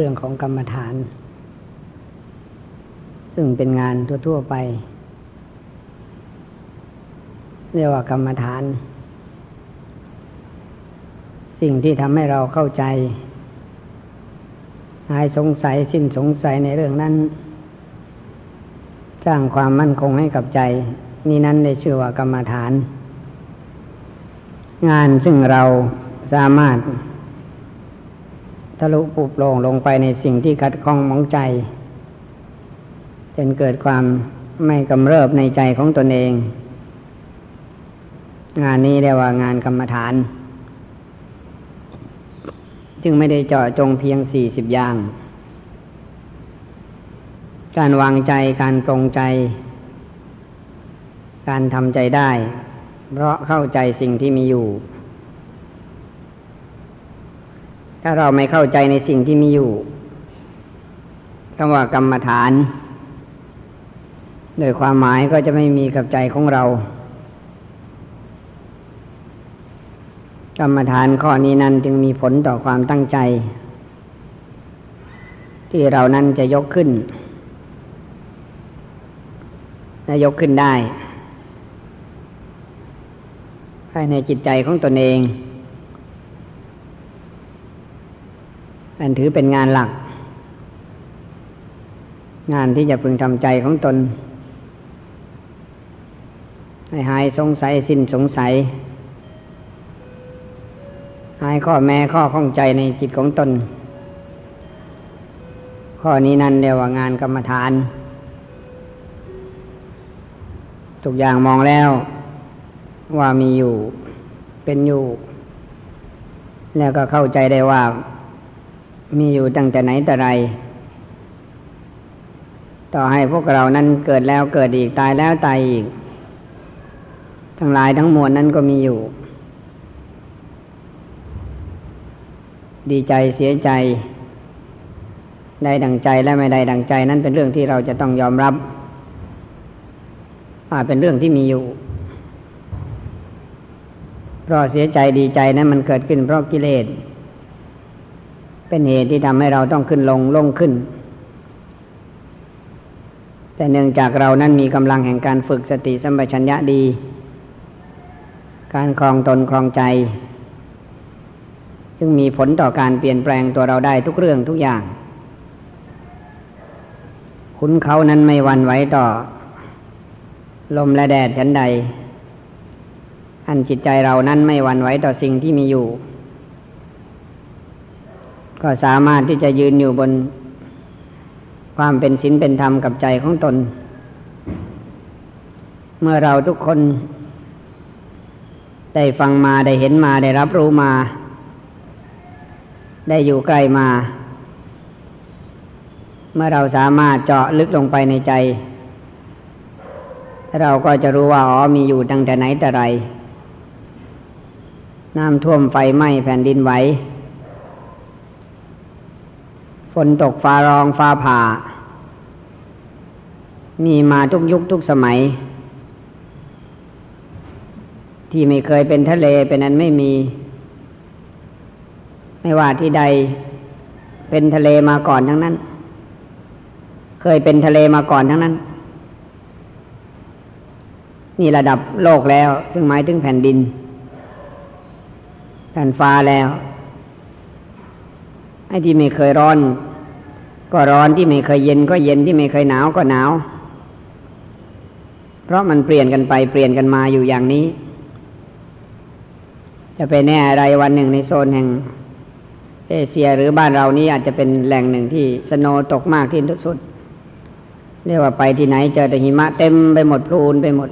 เรื่องของกรรมฐาน ซึ่งเป็นงานทั่ว ๆ ไป เรียกว่ากรรมฐาน สิ่งที่ทำให้เราเข้าใจหายสงสัยสิ้นสงสัยในเรื่องนั้น สร้างความมั่นคงให้กับใจ นี่นั้นได้ชื่อว่ากรรมฐาน งานซึ่งเราสามารถ ทะลุปุบโลงลงไปในสิ่งที่ขัดข้องมองใจ จนเกิดความไม่กำเริบในใจของตนเอง งานนี้เรียกว่างานกรรมฐาน จึงไม่ได้เจาะจงเพียงสี่สิบอย่าง การวางใจการปรงใจ การทำใจได้ เพราะเข้าใจสิ่งที่มีอยู่ ถ้าเราไม่เข้าใจในสิ่งที่มีอยู่คำว่ากรรมฐาน โดยความหมายก็จะไม่มีกับใจของเรา กรรมฐานข้อนี้นั้นจึงมีผลต่อความตั้งใจ ที่เรานั้นจะยกขึ้นและยกขึ้นได้ ภายในจิตใจของตนเอง อันถือเป็นงานหลัก งานที่จะพึงทำใจของตน ให้หายสงสัยสิ้นสงสัย หายข้อแม้ข้อข้องใจในจิตของตน ข้อนี้นั่นเรียกว่างานกรรมฐาน ทุกอย่างมองแล้วว่ามีอยู่เป็นอยู่ แล้วก็เข้าใจได้ว่า มีอยู่ตั้งแต่ไหนแต่ไร ต่อให้พวกเรานั้นเกิดแล้วเกิดอีกตายแล้วตายอีก ทั้งหลายทั้งมวลนั้นก็มีอยู่ ดีใจเสียใจ ได้ดังใจและไม่ได้ดังใจนั้นเป็นเรื่องที่เราจะต้องยอมรับว่าเป็นเรื่องที่มีอยู่เพราะเสียใจดีใจนั้นมันเกิดขึ้นเพราะกิเลส เป็นเหตุที่ทำให้เราต้องขึ้นลงลงขึ้น แต่เนื่องจากเรานั้นมีกำลังแห่งการฝึกสติสัมปชัญญะดี การคลองตนคลองใจซึ่งมีผลต่อการเปลี่ยนแปลงตัวเราได้ทุกเรื่องทุกอย่าง คุณเขานั้นไม่วันไหวต่อ ลมและแดดฉันใด อันจิตใจเรานั้นไม่วันไหวต่อสิ่งที่มีอยู่ ก็สามารถที่จะยืนอยู่บน ความเป็นศีลเป็นธรรมกับใจของตน เมื่อเราทุกคน ได้ฟังมาได้เห็นมาได้รับรู้มา ได้อยู่ใกล้มา เมื่อเราสามารถเจาะลึกลงไปในใจ เราก็จะรู้ว่าอ๋อมีอยู่ตั้งแต่ไหนแต่ไรน้ำท่วมไฟไหม้แผ่นดินไหว ฝนตกฟ้าร้องฟ้าผ่า มีมาทุกยุคทุกสมัย ที่ไม่เคยเป็นทะเลเป็นอันไม่มี ไม่ว่าที่ใด เป็นทะเลมาก่อนทั้งนั้น เคยเป็นทะเลมาก่อนทั้งนั้น นี่ระดับโลกแล้ว ซึ่งหมายถึงแผ่นดินแผ่นฟ้าแล้ว ไอ้ที่ไม่เคยร้อน ก็ร้อนที่ไม่เคยเย็นก็เย็นที่ไม่เคยหนาวก็หนาว เพราะมันเปลี่ยนกันไปเปลี่ยนกันมาอยู่อย่างนี้ จะไปแน่อะไรวันหนึ่งในโซนแห่ง เอเชียหรือบ้านเรานี้อาจจะเป็นแหล่งหนึ่งที่สโนตกมากที่สุด เรียกว่าไปที่ไหนเจอแต่หิมะเต็มไปหมดพลูนไปหมด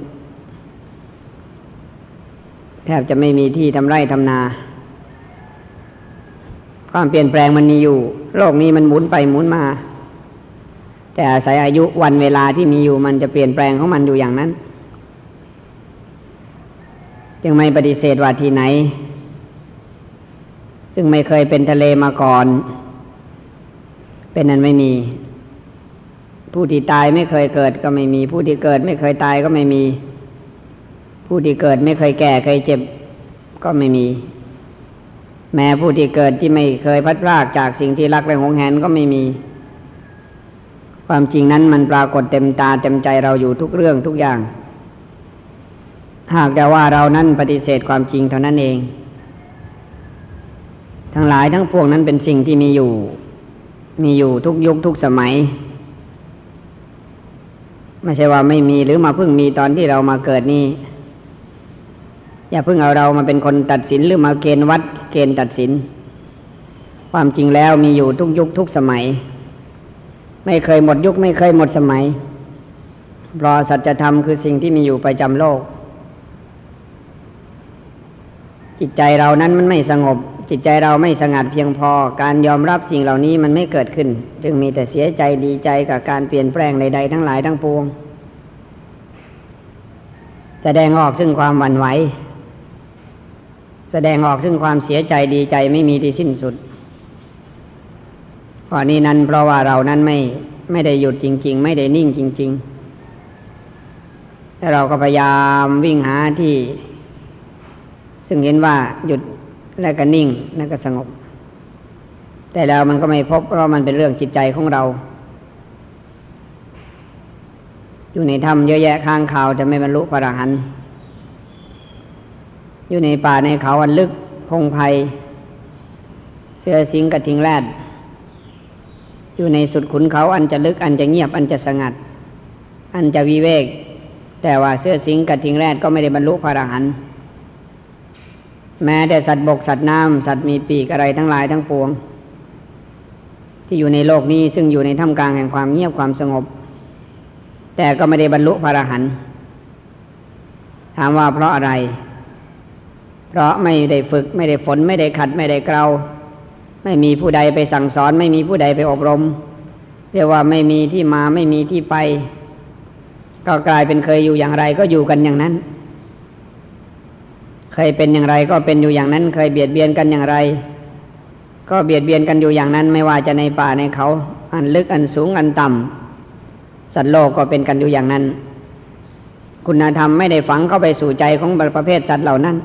แทบจะไม่มีที่ทำไร่ทำนา ความเปลี่ยนแปลงมันมีอยู่ โลกนี้มันหมุนไปหมุนมา แต่อาศัยอายุวันเวลาที่มีอยู่มันจะเปลี่ยนแปลงของมันอยู่อย่างนั้น จึงไม่ปฏิเสธว่าที่ไหน ซึ่งไม่เคยเป็นทะเลมาก่อน เป็นนั้นไม่มี ผู้ที่ตายไม่เคยเกิดก็ไม่มี ผู้ที่เกิดไม่เคยตายก็ไม่มี ผู้ที่เกิดไม่เคยแก่เคยเจ็บก็ไม่มี แม้ผู้ที่เกิดที่ไม่เคยพัดพลากจากสิ่งที่รักและหงแหนก็ไม่มี ความจริงนั้นมันปรากฏเต็มตาเต็มใจเราอยู่ทุกเรื่องทุกอย่าง หากแต่ว่าเรานั้นปฏิเสธความจริงเท่านั้นเอง ทั้งหลายทั้งพวกนั้นเป็นสิ่งที่มีอยู่ มีอยู่ทุกยุคทุกสมัย ไม่ใช่ว่าไม่มีหรือมาเพิ่งมีตอนที่เรามาเกิดนี้ อย่าเพิ่งเอาเรามาเป็นคนตัดสินหรือมาเกณฑ์วัดเกณฑ์ตัดสิน ความจริงแล้วมีอยู่ทุกยุคทุกสมัย ไม่เคยหมดยุคไม่เคยหมดสมัยเพราะสัจธรรมคือสิ่งที่มีอยู่ประจำโลก จิตใจเรานั้นมันไม่สงบ จิตใจเราไม่สงัดเพียงพอ การยอมรับสิ่งเหล่านี้มันไม่เกิดขึ้น จึงมีแต่เสียใจดีใจกับการเปลี่ยนแปลงใดๆทั้งหลายทั้งปวงแสดงออกซึ่งความหวั่นไหว แสดงออกซึ่งความเสียใจดีใจไม่มีที่สิ้นสุดข้อนี้นั้นเพราะว่าเรานั้นไม่ไม่ได้หยุดจริง ๆ ไม่ได้นิ่งจริงๆแต่เราก็พยายามวิ่งหาที่ ซึ่งเห็นว่าหยุดแล้วก็นิ่งแล้วก็สงบ แต่แล้วมันก็ไม่พบเพราะมันเป็นเรื่องจิตใจของเรา อยู่ในถ้ำเยอะแยะข้างข่าวจะไม่บรรลุพระอรหันต์ อยู่ในป่าในเขาอันลึกพงไพเสือสิงกระทิงแรด อยู่ในสุดขุนเขาอันจะลึกอันจะเงียบอันจะสงัด อันจะวิเวก แต่ว่าเสือสิงกระทิงแรดก็ไม่ได้บรรลุพระอรหันต์แม้แต่สัตว์บกสัตว์น้ำสัตว์มีปีกอะไรทั้งหลายทั้งปวง ที่อยู่ในโลกนี้ซึ่งอยู่ในท่ามกลางแห่งความเงียบความสงบ แต่ก็ไม่ได้บรรลุพระอรหันต์ถามว่าเพราะอะไร เพราะไม่ได้ฝึกไม่ได้ฝนไม่ได้ขัดไม่ได้เกลาไม่มีผู้ใดไปสั่งสอน ไม่มีผู้ใดไปอบรม เรียกว่าไม่มีที่มาไม่มีที่ไป ก็กลายเป็นเคยอยู่อย่างไรก็อยู่กันอย่างนั้น เคยเป็นอย่างไรก็เป็นอยู่อย่างนั้น เคยเบียดเบียนกันอย่างไร ก็เบียดเบียนกันอยู่อย่างนั้น ไม่ว่าจะในป่าในเขา อันลึกอันสูงอันต่ำสัตว์โลกก็เป็นกันอยู่อย่างนั้น คุณธรรมไม่ได้ฝังเข้าไปสู่ใจของประเภทสัตว์เหล่านั้น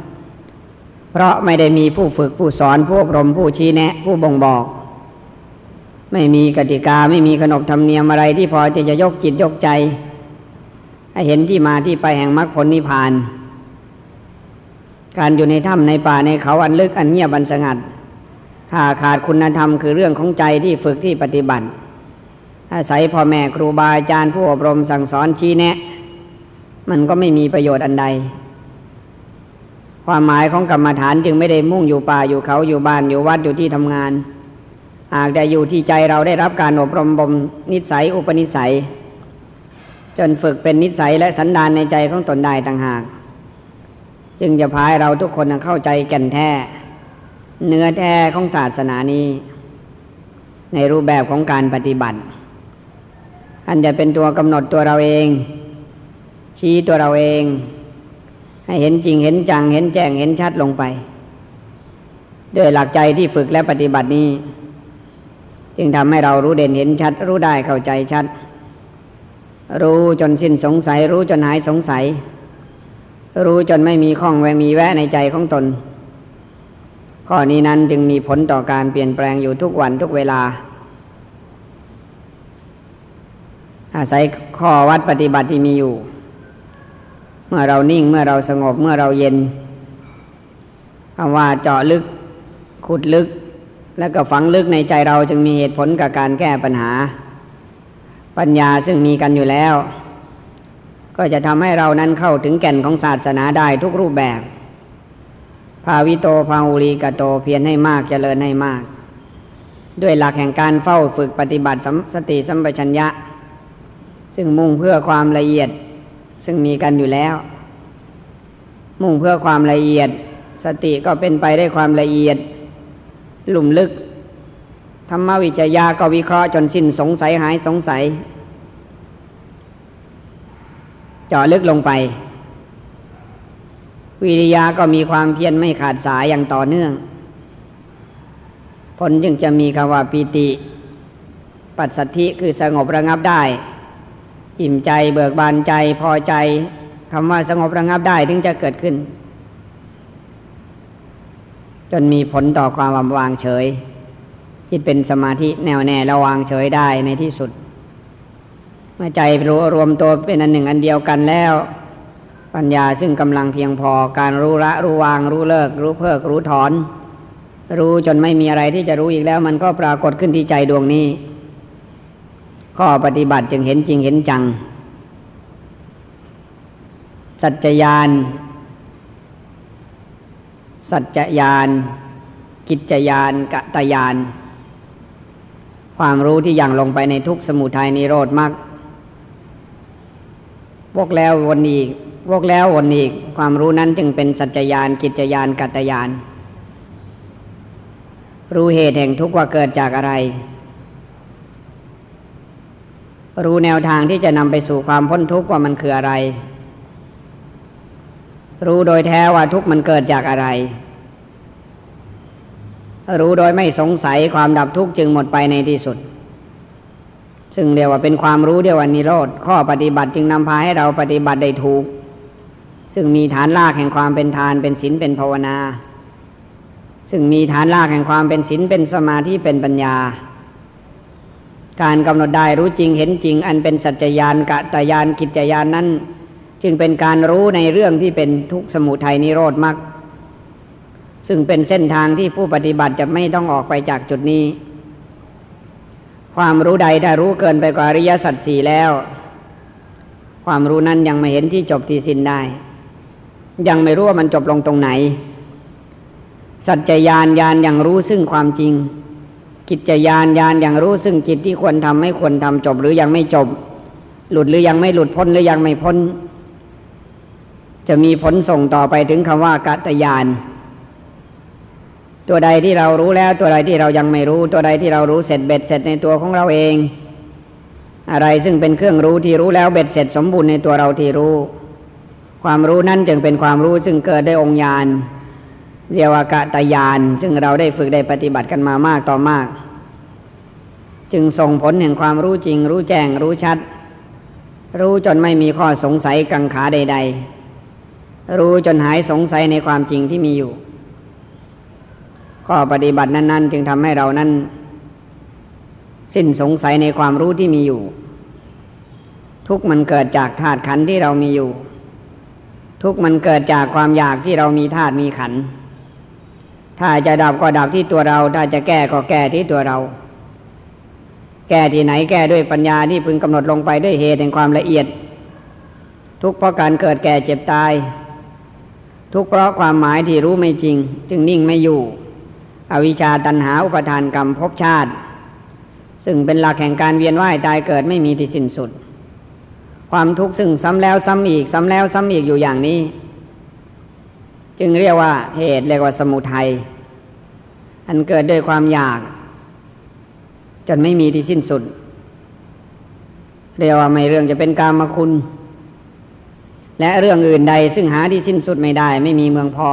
เพราะไม่ได้มีผู้ฝึกผู้สอนผู้อบรมผู้ชี้แนะ ผู้บ่งบอก ไม่มีกติกาไม่มีขนบธรรมเนียมอะไรที่พอจะจะยกจิตยกใจ ให้เห็นที่มาที่ไปแห่งมรรคผลนิพพาน การอยู่ในถ้ำในป่าในเขาอันลึกอันเงียบอันสงัด ถ้าขาดคุณธรรมคือเรื่องของใจที่ฝึกที่ปฏิบัติ อาศัยพ่อแม่ครูบาอาจารย์ผู้อบรมสั่งสอนชี้แนะ มันก็ไม่มีประโยชน์อันใด ความหมายของกรรมฐานจึงไม่ได้มุ่งอยู่ป่าอยู่เขาอยู่บ้านอยู่วัดอยู่ที่ทำงานหากแต่อยู่ที่ใจเราได้รับการอบรมบ่มนิสัยอุปนิสัย จนฝึกเป็นนิสัยและสันดานในใจของตนได้ต่างหาก จึงจะพายเราทุกคนเข้าใจแก่นแท้ เนื้อแท้ของศาสนานี้ ในรูปแบบของการปฏิบัติ อันจะเป็นตัวกำหนดตัวเราเอง ชี้ตัวเราเอง ให้เห็นจริงเห็นจังเห็นแจ้งเห็นชัดลงไปด้วยหลักใจที่ฝึกและปฏิบัตินี้ จึงทำให้เรารู้เด่นเห็นชัด รู้ได้เข้าใจชัด รู้จนสิ้นสงสัย รู้จนหายสงสัย รู้จนไม่มีข้องแวงมีแวะในใจของตน ข้อนี้นั้นจึงมีผลต่อการเปลี่ยนแปลงอยู่ทุกวันทุกเวลา อาศัยข้อวัดปฏิบัติที่มีอยู่ มื่อเรานิ่งเมื่อเราสงบเมื่อเราเย็นคำว่าเจาะลึกขุดลึก แล้วก็ฝังลึกในใจเราจึงมีเหตุผลกับการแก้ปัญหา ปัญญาซึ่งมีกันอยู่แล้ว ก็จะทำให้เรานั้นเข้าถึงแก่นของศาสนาได้ทุกรูปแบบ ภาวิโตภาอุรีกโตเพียรให้มากเจริญให้มาก ด้วยหลักแห่งการเฝ้าฝึกปฏิบัติสติสัมปชัญญะ ซึ่งมุ่งเพื่อความละเอียด ซึ่งมีกันอยู่แล้ว มุ่งเพื่อความละเอียด สติก็เป็นไปได้ความละเอียด หลุ่มลึก ธรรมวิจยาก็วิเคราะห์จนสิ้นสงสัยหายสงสัยเจาะลึกลงไป วิริยาก็มีความเพียรไม่ขาดสายอย่างต่อเนื่อง ผลจึงจะมีคำว่าปีติ ปัสสัทธิคือสงบระงับได้ อิ่มใจเบิกบานใจพอใจคำว่าสงบระงับได้ถึงจะเกิดขึ้น จนมีผลต่อความวางเฉย จิตเป็นสมาธิแน่วแน่ระวางเฉยได้ในที่สุด เมื่อใจรู้รวมตัวเป็นอันหนึ่งอันเดียวกันแล้ว ปัญญาซึ่งกำลังเพียงพอการรู้ละรู้วางรู้เลิก รู้เพิกรู้ถอน รู้จนไม่มีอะไรที่จะรู้อีกแล้ว มันก็ปรากฏขึ้นที่ใจดวงนี้ ข้อปฏิบัติจึงเห็นจริงเห็นจัง สัจจยาน สัจจยาน กิจยานกตยาน ความรู้ที่ยังลงไปในทุกสมุทัยนิโรธมากวกแล้ววนอีกวกแล้ววนอีก ความรู้นั้นจึงเป็นสัจจยาน กิจยานกัตยาน รู้เหตุแห่งทุกข์ว่าเกิดจากอะไร รู้แนวทางที่จะนำไปสู่ความพ้นทุกข์ว่ามันคืออะไร รู้โดยแท้ว่าทุกข์มันเกิดจากอะไร รู้โดยไม่สงสัยความดับทุกข์จึงหมดไปในที่สุด ซึ่งเรียกว่าเป็นความรู้เดียววันนิโรธข้อปฏิบัติจึงนำพาให้เราปฏิบัติได้ถูก ซึ่งมีฐานรากแห่งความเป็นทานเป็นศีลเป็นภาวนา ซึ่งมีฐานรากแห่งความเป็นศีลเป็นสมาธิเป็นปัญญา การกำหนดได้รู้จริงเห็นจริง อันเป็นสัจจยานกะตยานกิจยานนั้น จึงเป็นการรู้ในเรื่องที่เป็นทุกสมุทัยนิโรธมรรคซึ่งเป็นเส้นทางที่ผู้ปฏิบัติจะไม่ต้องออกไปจากจุดนี้ ความรู้ใดถ้ารู้เกินไปกว่าอริยสัจสี่แล้ว ความรู้นั้นยังไม่เห็นที่จบที่สิ้นได้ ยังไม่รู้ว่ามันจบลงตรงไหน สัจจยานยานยังรู้ซึ่งความจริง กิจยานยานยังรู้ซึ่งกิจที่ควรทำไม่ควรทำจบหรือยังไม่จบ หลุดหรือยังไม่หลุดพ้นหรือยังไม่พ้น จะมีผลส่งต่อไปถึงคำว่ากัตยาน ตัวใดที่เรารู้แล้ว ตัวใดที่เรายังไม่รู้ ตัวใดที่เรารู้เสร็จเบ็ดเสร็จในตัวของเราเอง อะไรซึ่งเป็นเครื่องรู้ที่รู้แล้วเบ็ดเสร็จสมบูรณ์ในตัวเราที่รู้ ความรู้นั้นจึงเป็นความรู้ซึ่งเกิดได้องค์ญาณเรียกว่ากะตยาน ซึ่งเราได้ฝึกได้ปฏิบัติกันมามากต่อมาก จึงส่งผลแห่งความรู้จริง รู้แจ้งรู้ชัด รู้จนไม่มีข้อสงสัยกังขาใด ๆ รู้จนหายสงสัยในความจริงที่มีอยู่ ข้อปฏิบัตินั้น ๆ จึงทำให้เรานั้น สิ้นสงสัยในความรู้ที่มีอยู่ ทุกมันเกิดจากธาตุขันที่เรามีอยู่ ทุกมันเกิดจากความอยากที่เรามีธาตุมีขันถ้าจะดับก็ดับที่ตัวเรา ถ้าจะแก้ก็แก้ที่ตัวเรา แก้ที่ไหนแก้ด้วยปัญญาที่พึงกำหนดลงไปด้วยเหตุแห่งความละเอียด ทุกเพราะการเกิดแก่เจ็บตาย ทุกเพราะความหมายที่รู้ไม่จริง จึงนิ่งไม่อยู่ อวิชชาตันหาอุปทานกรรมภพชาติ ซึ่งเป็นหลักแห่งการเวียนว่ายตายเกิดไม่มีที่สิ้นสุด ความทุกข์ซึ่งซ้ำแล้วซ้ำอีกซ้ำแล้วซ้ำอีกอยู่อย่างนี้ จึงเรียกว่าเหตุเรียกว่าสมุทัยอันเกิดด้วยความอยาก จนไม่มีที่สิ้นสุด เรียกว่าไม่เรื่องจะเป็นกามคุณ และเรื่องอื่นใดซึ่งหาที่สิ้นสุดไม่ได้ ไม่มีเมืองพอ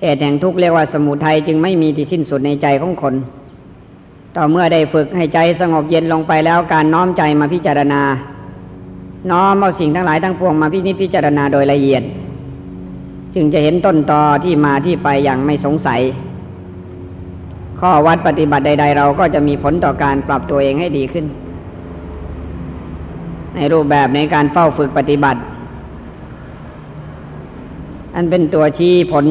เหตุแห่งทุกข์เรียกว่าสมุทัยจึงไม่มีที่สิ้นสุดในใจของคน ต่อเมื่อได้ฝึกให้ใจสงบเย็นลงไปแล้วการน้อมใจมาพิจารณา น้อมเอาสิ่งทั้งหลายทั้งปวงมาพินิจพิจารณาโดยละเอียด จึงจะเห็นต้นตอที่มาที่ไปอย่างไม่สงสัย ข้อวัดปฏิบัติใด ๆ เราก็จะมีผลต่อการปรับตัวเองให้ดีขึ้น ในรูปแบบในการเฝ้าฝึกปฏิบัติ อันเป็นตัวชี้ผล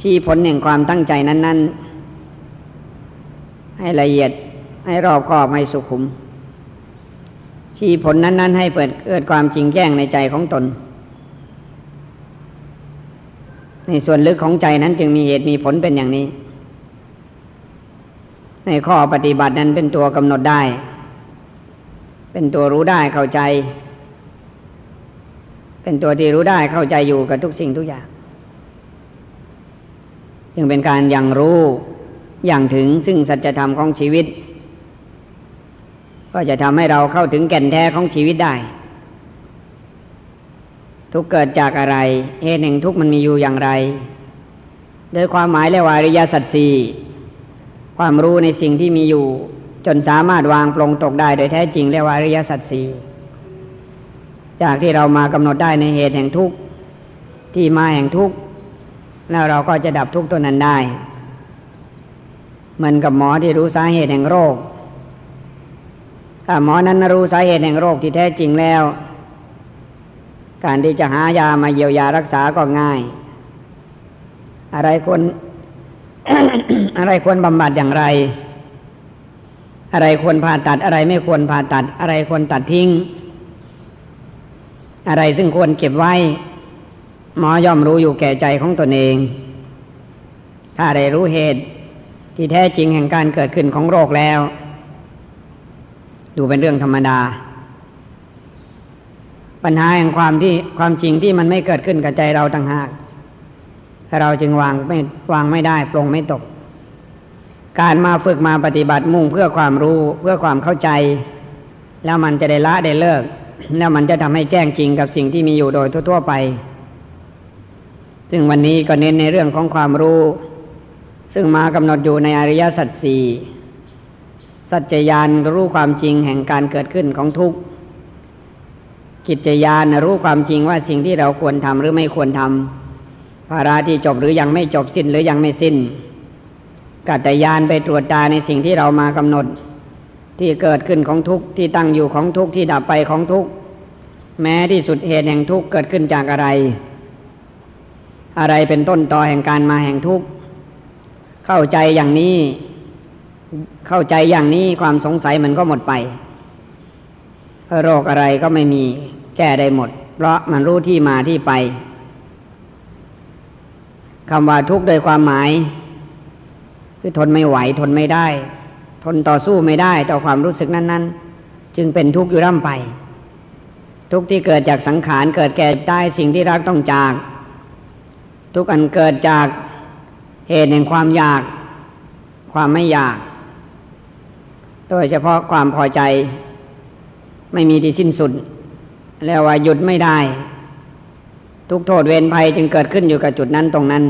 ชี้ผลแห่งความตั้งใจนั้น ๆ ให้ละเอียดให้รอบคอบให้สุขุมชี้ผลนั้น ๆ ให้เปิดเกิดความจริงแจ้งในใจของตน ในส่วนลึกของใจนั้นจึงมีเหตุมีผลเป็นอย่างนี้ ในข้อปฏิบัตินั้นเป็นตัวกำหนดได้ เป็นตัวรู้ได้เข้าใจ เป็นตัวที่รู้ได้เข้าใจอยู่กับทุกสิ่งทุกอย่าง จึงเป็นการยังรู้อย่างถึงซึ่งสัจธรรมของชีวิต ก็จะทำให้เราเข้าถึงแก่นแท้ของชีวิตได้ ทุกเกิดจากอะไร เหตุแห่งทุกมันมีอยู่อย่างไร โดยความหมายและวาริยสัจสี่ความรู้ในสิ่งที่มีอยู่ จนสามารถวางปลงตกได้โดยแท้จริงและวาริยสัจสี่จากที่เรามากำหนดได้ในเหตุแห่งทุกที่มาแห่งทุกแล้วเราก็จะดับทุกข์ตัวนั้นได้ เหมือนกับหมอที่รู้สาเหตุแห่งโรคถ้าหมอนั้นรู้สาเหตุแห่งโรคที่แท้จริงแล้ว การที่จะหายามาเยียวยารักษาก็ง่าย อะไรควรอะไรควรบำบัดอย่างไร อะไรควรผ่าตัดอะไรไม่ควรผ่าตัด อะไรควรตัดทิ้ง อะไรซึ่งควรเก็บไว้ หมอย่อมรู้อยู่แก่ใจของตนเอง ถ้าได้รู้เหตุที่แท้จริงแห่งการเกิดขึ้นของโรคแล้ว ดูเป็นเรื่องธรรมดา ปัญหาแห่งความที่ความจริงที่มันไม่เกิดขึ้นกับใจเราต่างหากเราจึงวางไม่วางไม่ได้ปรงไม่ตก การมาฝึกมาปฏิบัติมุ่งเพื่อความรู้เพื่อความเข้าใจ แล้วมันจะได้ละได้เลิก แล้วมันจะทำให้แจ้งจริงกับสิ่งที่มีอยู่โดยทั่ว ๆไป ซึ่งวันนี้ก็เน้นในเรื่องของความรู้ ซึ่งมากำหนดอยู่ในอริยสัจสี่สัจจญาณรู้ความจริงแห่งการเกิดขึ้นของทุกข์ กิจญาณรู้ความจริงว่าสิ่งที่เราควรทำหรือไม่ควรทำภาระที่จบหรือยังไม่จบสิ้นหรือยังไม่สิ้น กัตยานไปตรวจตาในสิ่งที่เรามากำหนด ที่เกิดขึ้นของทุกข์ที่ตั้งอยู่ของทุกข์ที่ดับไปของทุกข์แม้ที่สุดเหตุแห่งทุกข์เกิดขึ้นจากอะไร อะไรเป็นต้นตอแห่งการมาแห่งทุกข์เข้าใจอย่างนี้ เข้าใจอย่างนี้ความสงสัยมันก็หมดไปโรคอะไรก็ไม่มี แก้ได้หมด เพราะมันรู้ที่มาที่ไปคำว่าทุกข์โดยความหมาย คือทนไม่ไหวทนไม่ได้ ทนต่อสู้ไม่ได้ต่อความรู้สึกนั้น ๆ จึงเป็นทุกข์อยู่ร่ำไป ทุกข์ที่เกิดจากสังขารเกิดแก่ตายสิ่งที่รักต้องจาก ทุกอันเกิดจากเหตุแห่งความอยาก ความไม่อยาก โดยเฉพาะความพอใจ ไม่มีที่สิ้นสุด แล้วว่าหยุดไม่ได้ ทุกโทษเวรภัยจึงเกิดขึ้นอยู่กับจุดนั้นตรงนั้น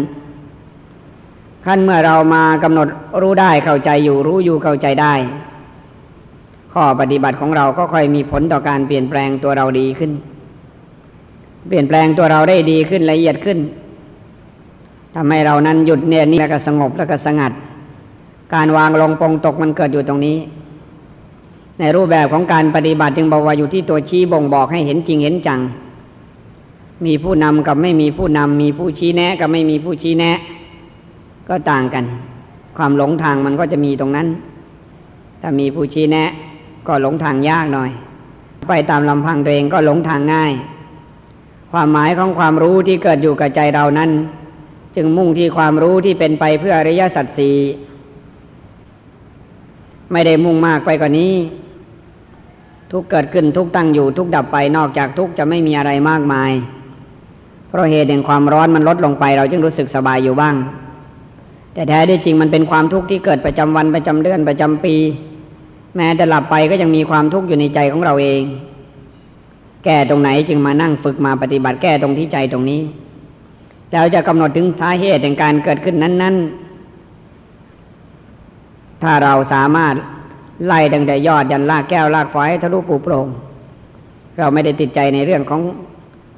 ขั้นเมื่อเรามากำหนดรู้ได้เข้าใจอยู่รู้อยู่เข้าใจได้ ข้อปฏิบัติของเราก็ค่อยมีผลต่อการเปลี่ยนแปลงตัวเราดีขึ้น เปลี่ยนแปลงตัวเราได้ดีขึ้นละเอียดขึ้นทำให้เรานั้นหยุดเนี่ยนี่แล้วก็สงบแล้วก็สงัด การวางลงปงตกมันเกิดอยู่ตรงนี้ ในรูปแบบของการปฏิบัติจึงบอกว่าอยู่ที่ตัวชี้บ่งบอกให้เห็นจริงเห็นจัง มีผู้นำกับไม่มีผู้นำมีผู้ชี้แนะกับไม่มีผู้ชี้แนะ ก็ต่างกัน ความหลงทางมันก็จะมีตรงนั้น ถ้ามีผู้ชี้แนะ ก็หลงทางยากหน่อย ไปตามลำพังตัวเองก็หลงทางง่าย ความหมายของความรู้ที่เกิดอยู่กับใจเรานั้น จึงมุ่งที่ความรู้ที่เป็นไปเพื่ออริยสัจสี่ไม่ได้มุ่งมากไปกว่านี้ ทุกเกิดขึ้นทุกตั้งอยู่ทุกดับไปนอกจากทุกจะไม่มีอะไรมากมาย เพราะเหตุแห่งความร้อนมันลดลงไป เราจึงรู้สึกสบายอยู่บ้าง แต่แท้ที่จริงมันเป็นความทุกข์ที่เกิดประจำวันประจำเดือนประจำปี แม้แต่หลับไปก็ยังมีความทุกข์อยู่ในใจของเราเอง แก้ตรงไหนจึงมานั่งฝึกมาปฏิบัติแก้ตรงที่ใจตรงนี้ แล้วจะกำหนดถึงสาเหตุแห่งการเกิดขึ้นนั้น ๆ ถ้าเราสามารถ ไล่ดังแต่ยอดยันลากแก้วลากฝอยทะลุปูโปร่งเราไม่ได้ติดใจในเรื่องของ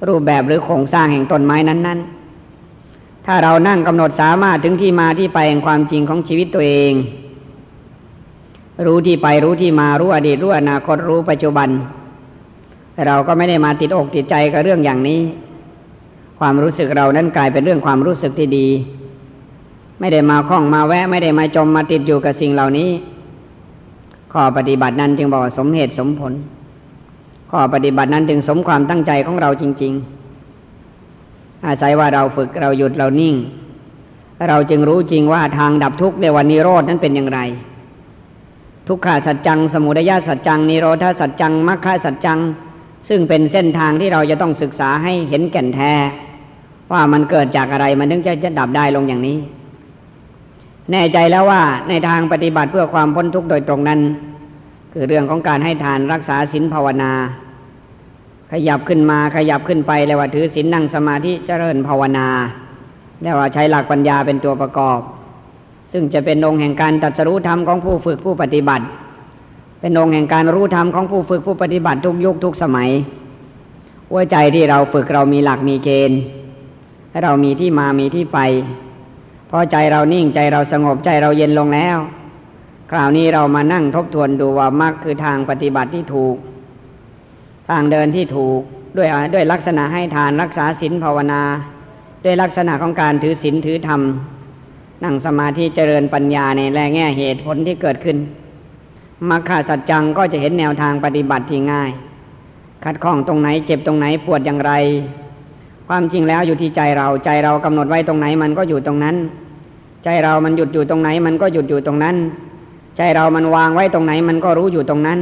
รูปแบบหรือโครงสร้างแห่งต้นไม้นั้น ๆ ถ้าเรานั่งกำหนดสามารถถึงที่มาที่ไปแห่งความจริงของชีวิตตัวเอง รู้ที่ไปรู้ที่มารู้อดีตรู้อนาคตรู้ปัจจุบัน เราก็ไม่ได้มาติดอกติดใจกับเรื่องอย่างนี้ ความรู้สึกเรานั้นกลายเป็นเรื่องความรู้สึกที่ดี ไม่ได้มาคล้องมาแวะ ไม่ได้มาจมมาติดอยู่กับสิ่งเหล่านี้ ข้อปฏิบัตินั้นจึงบอกสมเหตุสมผล ข้อปฏิบัตินั้นจึงสมความตั้งใจของเราจริง ๆ อาศัยว่าเราฝึกเราหยุดเรานิ่ง เราจึงรู้จริงว่าทางดับทุกข์ในวันนิโรดนั้นเป็นอย่างไร ทุกขาสัจจัง สมุทัยสัจจังนิโรธาสัจจังมรรคสัจจัง ซึ่งเป็นเส้นทางที่เราจะต้องศึกษาให้เห็นแก่นแท้ ว่ามันเกิดจากอะไรมันถึงจะจะดับได้ลงอย่างนี้ แน่ใจแล้วว่าในทางปฏิบัติเพื่อความพ้นทุกข์โดยตรงนั้น คือเรื่องของการให้ทานรักษาศีลภาวนา ขยับขึ้นมาขยับขึ้นไปแล้วว่าถือศีลนั่งสมาธิเจริญภาวนาแล้วว่าใช้หลักปัญญาเป็นตัวประกอบ ซึ่งจะเป็นองค์แห่งการตัดสรู้ธรรมของผู้ฝึกผู้ปฏิบัติ เป็นองค์แห่งการรู้ธรรมของผู้ฝึกผู้ปฏิบัติทุกยุคทุกสมัยหัวใจที่เราฝึกเรามีหลักมีเกณฑ์ให้เรามีที่มามีที่ไป พอใจเรานิ่งใจเราสงบใจเราเย็นลงแล้ว คราวนี้เรามานั่งทบทวนดูว่ามรรคคือทางปฏิบัติที่ถูก ทางเดินที่ถูกด้วยด้วยลักษณะให้ทานรักษาศีลภาวนา ด้วยลักษณะของการถือศีลถือธรรมนั่งสมาธิเจริญปัญญาในแง่แง่เหตุผลที่เกิดขึ้นมรรคสัจจังก็จะเห็นแนวทางปฏิบัติที่ง่ายขัดข้องตรงไหนเจ็บตรงไหนปวดอย่างไร ความจริงแล้วอยู่ที่ใจเราใจเรากำหนดไว้ตรงไหนมันก็อยู่ตรงนั้น ใจเรามันหยุดอยู่ตรงไหน มันก็หยุดอยู่ตรงนั้น ใจเรามันวางไว้ตรงไหน มันก็รู้อยู่ตรงนั้น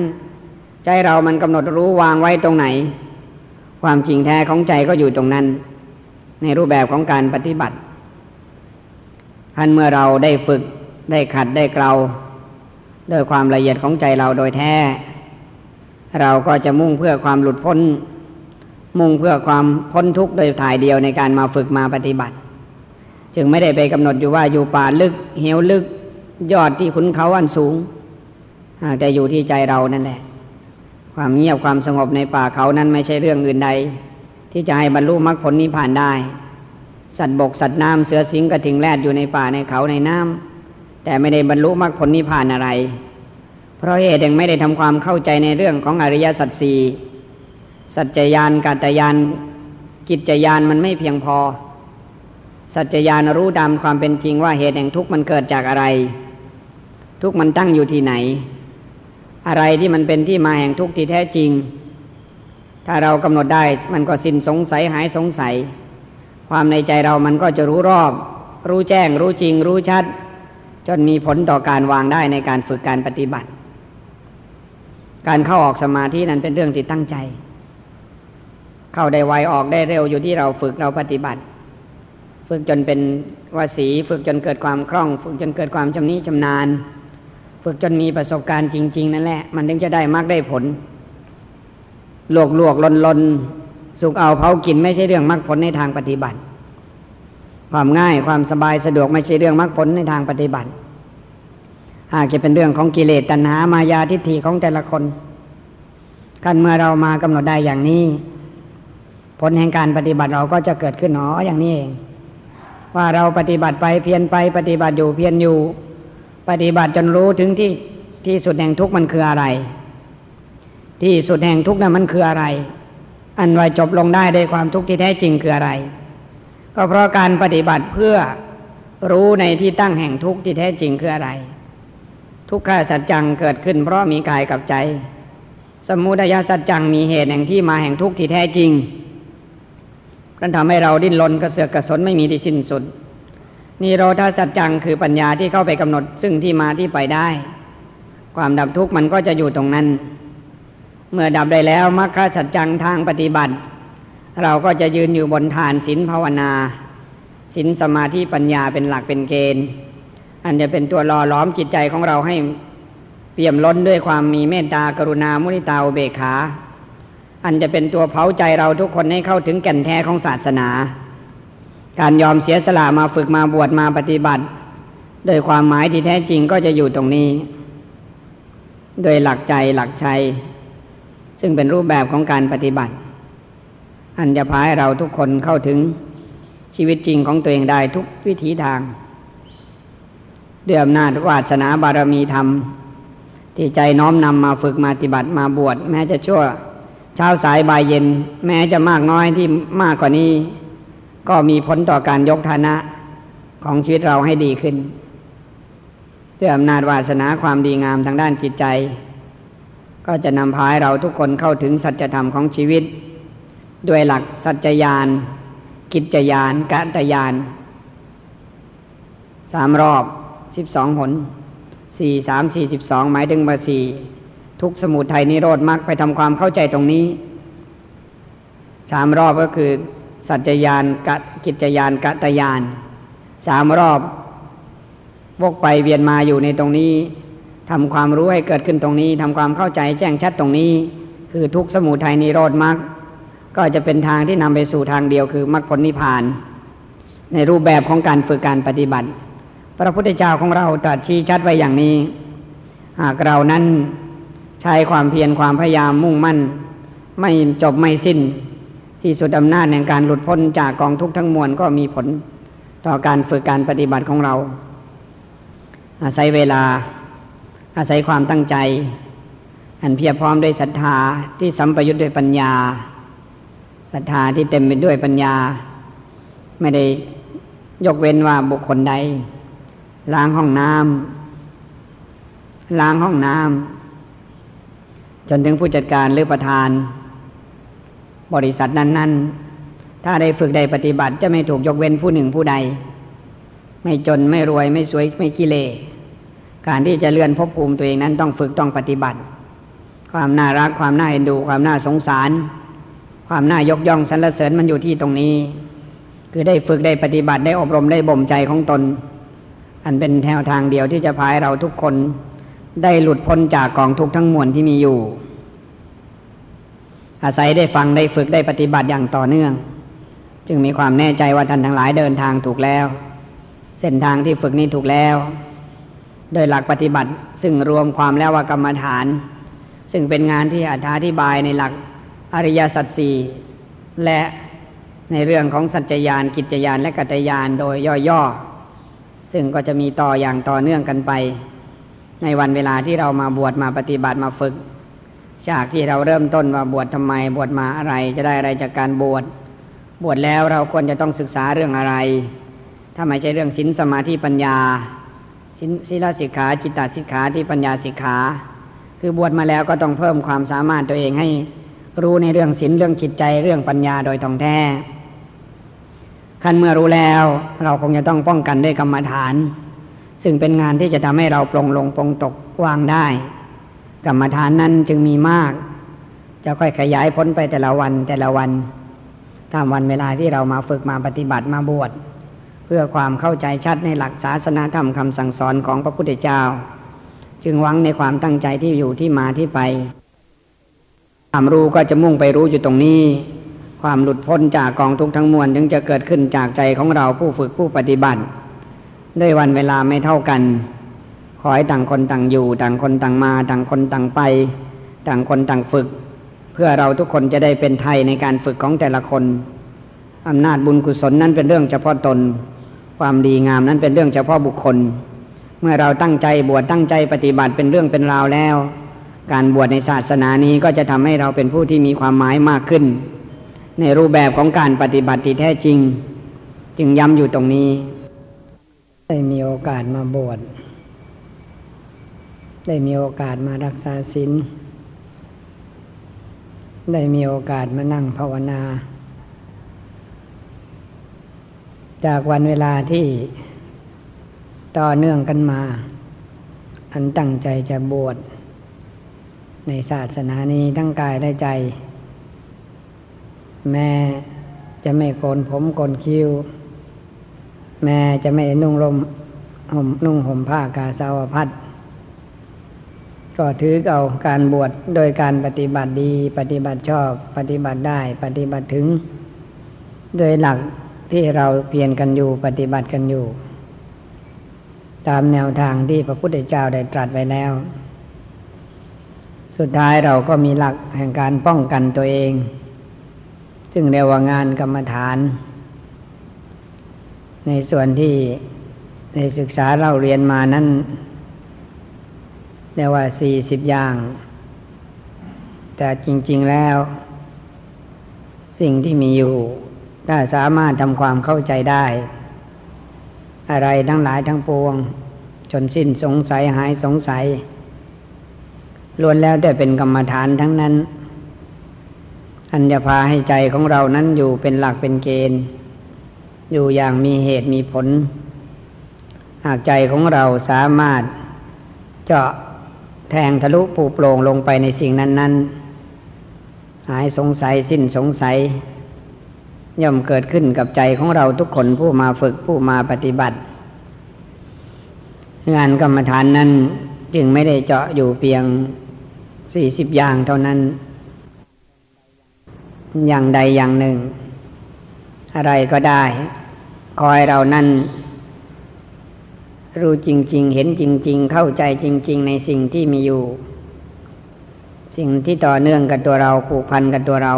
ใจเรามันกำหนดรู้วางไว้ตรงไหน ความจริงแท้ของใจก็อยู่ตรงนั้น ในรูปแบบของการปฏิบัติท่านเมื่อเราได้ฝึกได้ขัดได้เกลาด้วยความละเอียดของใจเราโดยแท้ เราก็จะมุ่งเพื่อความหลุดพ้น มุ่งเพื่อความพ้นทุกข์โดยถ่ายเดียวในการมาฝึกมาปฏิบัติ จึงไม่ได้ไปกำหนดอยู่ว่าอยู่ป่าลึก เหวลึก ยอดที่ขุนเขาอันสูงแต่อยู่ที่ใจเรานั่นแหละ ความเงียบความสงบในป่าเขานั้นไม่ใช่เรื่องอื่นใด ที่จะให้บรรลุมรรคผลนิพพานได้ สัตว์บกสัตว์น้ำเสือสิงกระถิงแรดอยู่ในป่าในเขาในน้ำแต่ไม่ได้บรรลุมรรคผลนิพพานอะไร เพราะเหตุยังไม่ได้ทำความเข้าใจในเรื่องของอริยสัจสี่สัจจยานกาตยานกิจยานมันไม่เพียงพอ สัจจยานรู้ตามความเป็นจริงว่าเหตุแห่งทุกข์มันเกิดจากอะไร ทุกข์มันตั้งอยู่ที่ไหน อะไรที่มันเป็นที่มาแห่งทุกข์ที่แท้จริง ถ้าเรากำหนดได้มันก็สิ้นสงสัยหายสงสัย ความในใจเรามันก็จะรู้รอบ รู้แจ้ง รู้จริง รู้ชัด จนมีผลต่อการวางได้ในการฝึกการปฏิบัติ การเข้าออกสมาธินั้นเป็นเรื่องที่ตั้งใจ เข้าได้ไวออกได้เร็วอยู่ที่เราฝึกเราปฏิบัติ ฝึกจนเป็นวสีฝึกจนเกิดความคล่อง ฝึกจนเกิดความชำนิชำนาญ ฝึกจนมีประสบการณ์จริง ๆ นั่นแหละ มันถึงจะได้มากได้ผลลวกลวกลนลนสุกเอาเผากินไม่ใช่เรื่องมรรคผลในทางปฏิบัติ ความง่ายความสบายสะดวกไม่ใช่เรื่องมรรคผลในทางปฏิบัติ หากจะเป็นเรื่องของกิเลสตัณหามายาทิฏฐิของแต่ละคนกันเมื่อเรามากำหนดได้อย่างนี้ ผลแห่งการปฏิบัติเราก็จะเกิดขึ้นหนออย่างนี้เอง ว่าเราปฏิบัติไปเพียรไปปฏิบัติอยู่เพียรอยู่ ปฏิบัติจนรู้ถึงที่ที่สุดแห่งทุกข์มันคืออะไร ที่สุดแห่งทุกข์นั้นมันคืออะไร อันไว้จบลงได้ด้วยความทุกข์ที่แท้จริงคืออะไร ก็เพราะการปฏิบัติเพื่อรู้ในที่ตั้งแห่งทุกข์ที่แท้จริงคืออะไร ทุกขสัจจังเกิดขึ้น เพราะมีกายกับใจ สมุทัยสัจจังมีเหตุแห่งที่มาแห่งทุกข์ที่แท้จริง นั่นทำให้เราดิ้นรนกระเสือกกระสนไม่มีที่สิ้นสุดนี่โรธาสัจจังคือปัญญาที่เข้าไปกำหนดซึ่งที่มาที่ไปได้ ความดับทุกข์มันก็จะอยู่ตรงนั้น เมื่อดับได้แล้วมรรคสัจจังทางปฏิบัติ เราก็จะยืนอยู่บนฐานศีลภาวนาศีลสมาธิปัญญาเป็นหลักเป็นเกณฑ์ อันจะเป็นตัวรอล้อมจิตใจของเราให้เปี่ยมล้นด้วยความมีเมตตากรุณามุนิตาอุเบกขา อันจะเป็นตัวเผาใจเราทุกคนให้เข้าถึงแก่นแท้ของศาสนา การยอมเสียสละมาฝึกมาบวชมาปฏิบัติ โดยความหมายที่แท้จริงก็จะอยู่ตรงนี้ โดยหลักใจหลักชัย ซึ่งเป็นรูปแบบของการปฏิบัติ อันจะพาให้เราทุกคนเข้าถึงชีวิตจริงของตัวเองได้ทุกวิถีทางด้วยอำนาจวาสนาบารมีธรรม ที่ใจน้อมนำมาฝึกมาปฏิบัติมาบวชแม้จะชั่ว เช้าสายบ่ายเย็น แม้จะมากน้อยที่มากกว่านี้ ก็มีผลต่อการยกฐานะของชีวิตเราให้ดีขึ้นด้วยอำนาจวาสนาความดีงามทางด้านจิตใจ ก็จะนำพาให้เราทุกคนเข้าถึงสัจธรรมของชีวิต ด้วยหลักสัจจยานกิจยานกัตยานสามรอบสิบสองหนสี่สามสี่สิบสองหมายถึงมาสี่ ทุกสมุทัยนิโรธมักไปทำความเข้าใจตรงนี้สามรอบก็คือ สัจจยานกกิจยานกัตยานสามรอบวกไปเวียนมาอยู่ในตรงนี้ทำความรู้ให้เกิดขึ้นตรงนี้ทำความเข้าใจแจ้งชัดตรงนี้ คือทุกสมุทัยนิโรธมรรคก็จะเป็นทางที่นำไปสู่ทางเดียวคือมรรคผลนิพพาน ในรูปแบบของการฝึกการปฏิบัติ พระพุทธเจ้าของเราตรัสชี้ชัดไว้อย่างนี้ หากเรานั้น ใช้ความเพียรความพยายามมุ่งมั่น ไม่จบไม่สิ้น ที่สุดอำนาจในการหลุดพ้นจากกองทุกข์ทั้งมวลก็มีผลต่อการฝึกการปฏิบัติของเรา อาศัยเวลา อาศัยความตั้งใจ อันเพียรพร้อมด้วยศรัทธาที่สัมปยุทธ์ด้วยปัญญาศรัทธาที่เต็มไปด้วยปัญญา ไม่ได้ยกเว้นว่าบุคคลใด ล้างห้องน้ำล้างห้องน้ำ จนถึงผู้จัดการหรือประธาน บริษัทนั้น ๆ ถ้าได้ฝึกได้ปฏิบัติจะไม่ถูกยกเว้นผู้หนึ่งผู้ใด ไม่จนไม่รวยไม่สวยไม่ขี้เลการที่จะเลื่อนภพภูมิตัวเองนั้นต้องฝึกต้องปฏิบัติ ความน่ารักความน่าเอ็นดู ความน่าสงสาร ความน่ายกย่องสรรเสริญมันอยู่ที่ตรงนี้ คือได้ฝึกได้ปฏิบัติได้อบรมได้บ่มใจของตน อันเป็นแนวทางเดียวที่จะพายเราทุกคน ได้หลุดพ้นจากกองทุกข์ทั้งมวลที่มีอยู่ อาศัยได้ฟังได้ฝึกได้ปฏิบัติอย่างต่อเนื่อง จึงมีความแน่ใจว่าท่านทั้งหลายเดินทางถูกแล้ว เส้นทางที่ฝึกนี้ถูกแล้ว โดยหลักปฏิบัติซึ่งรวมความแล้วว่ากรรมฐาน ซึ่งเป็นงานที่อธิบายในหลักอริยสัจสี่และในเรื่องของสัจจยานกิจยานและกัตยานโดยย่อๆ ซึ่งก็จะมีต่ออย่างต่อเนื่องกันไป ในวันเวลาที่เรามาบวชมาปฏิบัติมาฝึก จากที่เราเริ่มต้นว่าบวชทำไม บวชมาอะไรจะได้อะไรจากการบวช บวชแล้วเราควรจะต้องศึกษาเรื่องอะไร ถ้าไม่ใช่เรื่องศีลสมาธิปัญญาศีลสิกขาจิตตสิกขาที่ปัญญาสิกขา คือบวชมาแล้วก็ต้องเพิ่มความสามารถตัวเองให้รู้ในเรื่องศีลเรื่องจิตใจเรื่องปัญญาโดยตรงแท้ขั้นเมื่อรู้แล้ว เราคงจะต้องป้องกันด้วยกรรมฐาน ซึ่งเป็นงานที่จะทำให้เราปลงลงปลงตกวางได้ กรรมฐานนั้นจึงมีมาก จะค่อยขยายพ้นไปแต่ละวันแต่ละวัน ตามวันเวลาที่เรามาฝึกมาปฏิบัติมาบวชเพื่อความเข้าใจชัดในหลักศาสนาธรรมคำสั่งสอนของพระพุทธเจ้า จึงหวังในความตั้งใจที่อยู่ที่มาที่ไปความรู้ก็จะมุ่งไปรู้อยู่ตรงนี้ ความหลุดพ้นจากกองทุกข์ทั้งมวลจึงจะเกิดขึ้นจากใจของเราผู้ฝึกผู้ปฏิบัติ ด้วยวันเวลาไม่เท่ากัน ขอให้ต่างคนต่างอยู่ ต่างคนต่างมา ต่างคนต่างไป ต่างคนต่างฝึก เพื่อเราทุกคนจะได้เป็นไทยในการฝึกของแต่ละคนอำนาจบุญกุศลนั้นเป็นเรื่องเฉพาะตน ความดีงามนั้นเป็นเรื่องเฉพาะบุคคล เมื่อเราตั้งใจบวชตั้งใจปฏิบัติเป็นเรื่องเป็นราวแล้ว การบวชในศาสนานี้ก็จะทำให้เราเป็นผู้ที่มีความหมายมากขึ้น ในรูปแบบของการปฏิบัติที่แท้จริง จึงย้ำอยู่ตรงนี้ ได้มีโอกาสมาบวช ได้มีโอกาสมารักษาศีล ได้มีโอกาสมานั่งภาวนา จากวันเวลาที่ต่อเนื่องกันมา อันตั้งใจจะบวชในศาสนานี้ทั้งกายและใจ แม่จะไม่โกนผมโกนคิ้ว แม่จะไม่นุ่งลมห่มนุ่งห่มผ้ากาสาวพัดก็ถือเอาการบวชโดยการปฏิบัติดี ปฏิบัติชอบปฏิบัติได้ปฏิบัติถึง โดยหลักที่เราเพียรกันอยู่ปฏิบัติกันอยู่ ตามแนวทางที่พระพุทธเจ้าได้ตรัสไว้แล้ว สุดท้ายเราก็มีหลักแห่งการป้องกันตัวเอง ซึ่งเรียกว่างานกรรมฐาน ในส่วนที่ในศึกษาเราเรียนมานั้นเรียกว่าสี่สิบอย่าง แต่จริง ๆแล้ว สิ่งที่มีอยู่ ถ้าสามารถทำความเข้าใจได้ อะไรทั้งหลายทั้งปวง จนสิ้นสงสัยหายสงสัยล้วนแล้วแต่เป็นกรรมฐานทั้งนั้น อันจะพาให้ใจของเรานั้นอยู่เป็นหลักเป็นเกณฑ์ อยู่อย่างมีเหตุมีผล หากใจของเราสามารถเจาะแทงทะลุปูโปร่งลงไปในสิ่งนั้น ๆ หายสงสัยสิ้นสงสัย ย่อมเกิดขึ้นกับใจของเราทุกคนผู้มาฝึกผู้มาปฏิบัติ งานกรรมฐานนั้นจึงไม่ได้เจาะอยู่เพียงสี่สิบอย่างเท่านั้น อย่างใดอย่างหนึ่ง อะไรก็ได้ คอยเรานั่นรู้จริง ๆ เห็นจริง ๆ เข้าใจจริง ๆ ในสิ่งที่มีอยู่ สิ่งที่ต่อเนื่องกับตัวเราผูกพันกับตัวเรา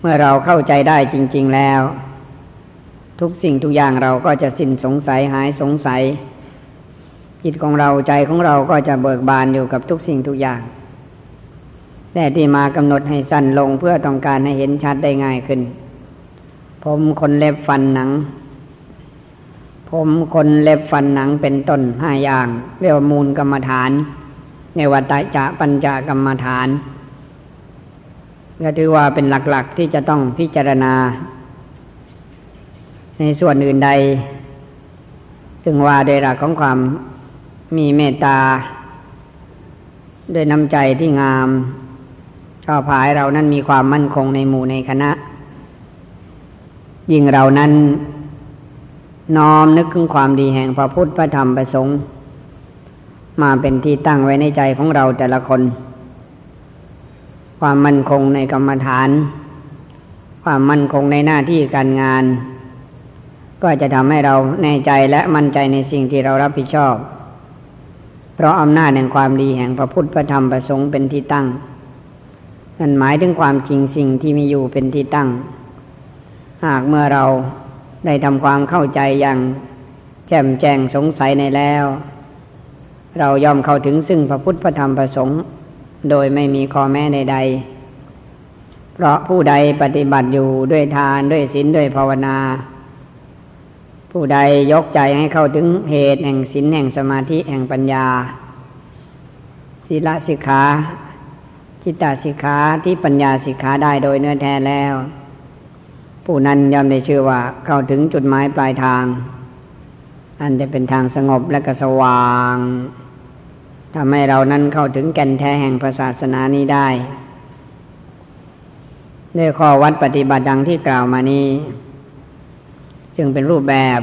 เมื่อเราเข้าใจได้จริง ๆ แล้ว ทุกสิ่งทุกอย่างเราก็จะสิ้นสงสัยหายสงสัยจิตของเราใจของเราก็จะเบิกบานอยู่กับทุกสิ่งทุกอย่าง แต่ที่มากำหนดให้สั้นลงเพื่อต้องการให้เห็นชัดได้ง่ายขึ้น ผมคนเล็บฟันหนัง ผมคนเล็บฟันหนังเป็นต้นห้าอย่าง เรียกว่ามูลกรรมฐาน ในวัตจะปัญจกรรมฐาน ก็ถือว่าเป็นหลักๆที่จะต้องพิจารณา ในส่วนอื่นใด ถึงว่าโดยหลักของความมีเมตตาด้วยน้ำใจที่งาม ชอบผายเรานั้นมีความมั่นคงในหมู่ในคณะ ยิ่งเรานั้น น้อมนึกถึงความดีแห่งพระพุทธพระธรรมประสงค์มาเป็นที่ตั้งไว้ในใจของเราแต่ละคน ความมั่นคงในกรรมฐาน ความมั่นคงในหน้าที่การงาน ก็จะทำให้เราแน่ใจและมั่นใจในสิ่งที่เรารับผิดชอบ เพราะอำนาจแห่งความดีแห่งพระพุทธพระธรรมประสงค์เป็นที่ตั้ง นั่นหมายถึงความจริงสิ่งที่มีอยู่เป็นที่ตั้ง หากเมื่อเราได้ทำความเข้าใจอย่างแจ่มแจ้งสงสัยในแล้ว เรายอมเข้าถึงซึ่งพระพุทธพระธรรมประสงค์โดยไม่มีข้อแม้ใดๆ เพราะผู้ใดปฏิบัติอยู่ด้วยทานด้วยศีลด้วยภาวนา ผู้ใดยกใจให้เข้าถึงเหตุแห่งศีลแห่งสมาธิแห่งปัญญาศีลสิกขา จิตตสิกขาที่ปัญญาสิกขาได้โดยเนื้อแท้แล้ว ผู้นั้นย่อมได้ชื่อว่าเข้าถึงจุดหมายปลายทาง อันจะเป็นทางสงบและก็สว่างทำให้เรานั้นเข้าถึงแก่นแท้แห่งศาสนานี้ได้ด้วยข้อวัดปฏิบัติดังที่กล่าวมานี้ จึงเป็นรูปแบบ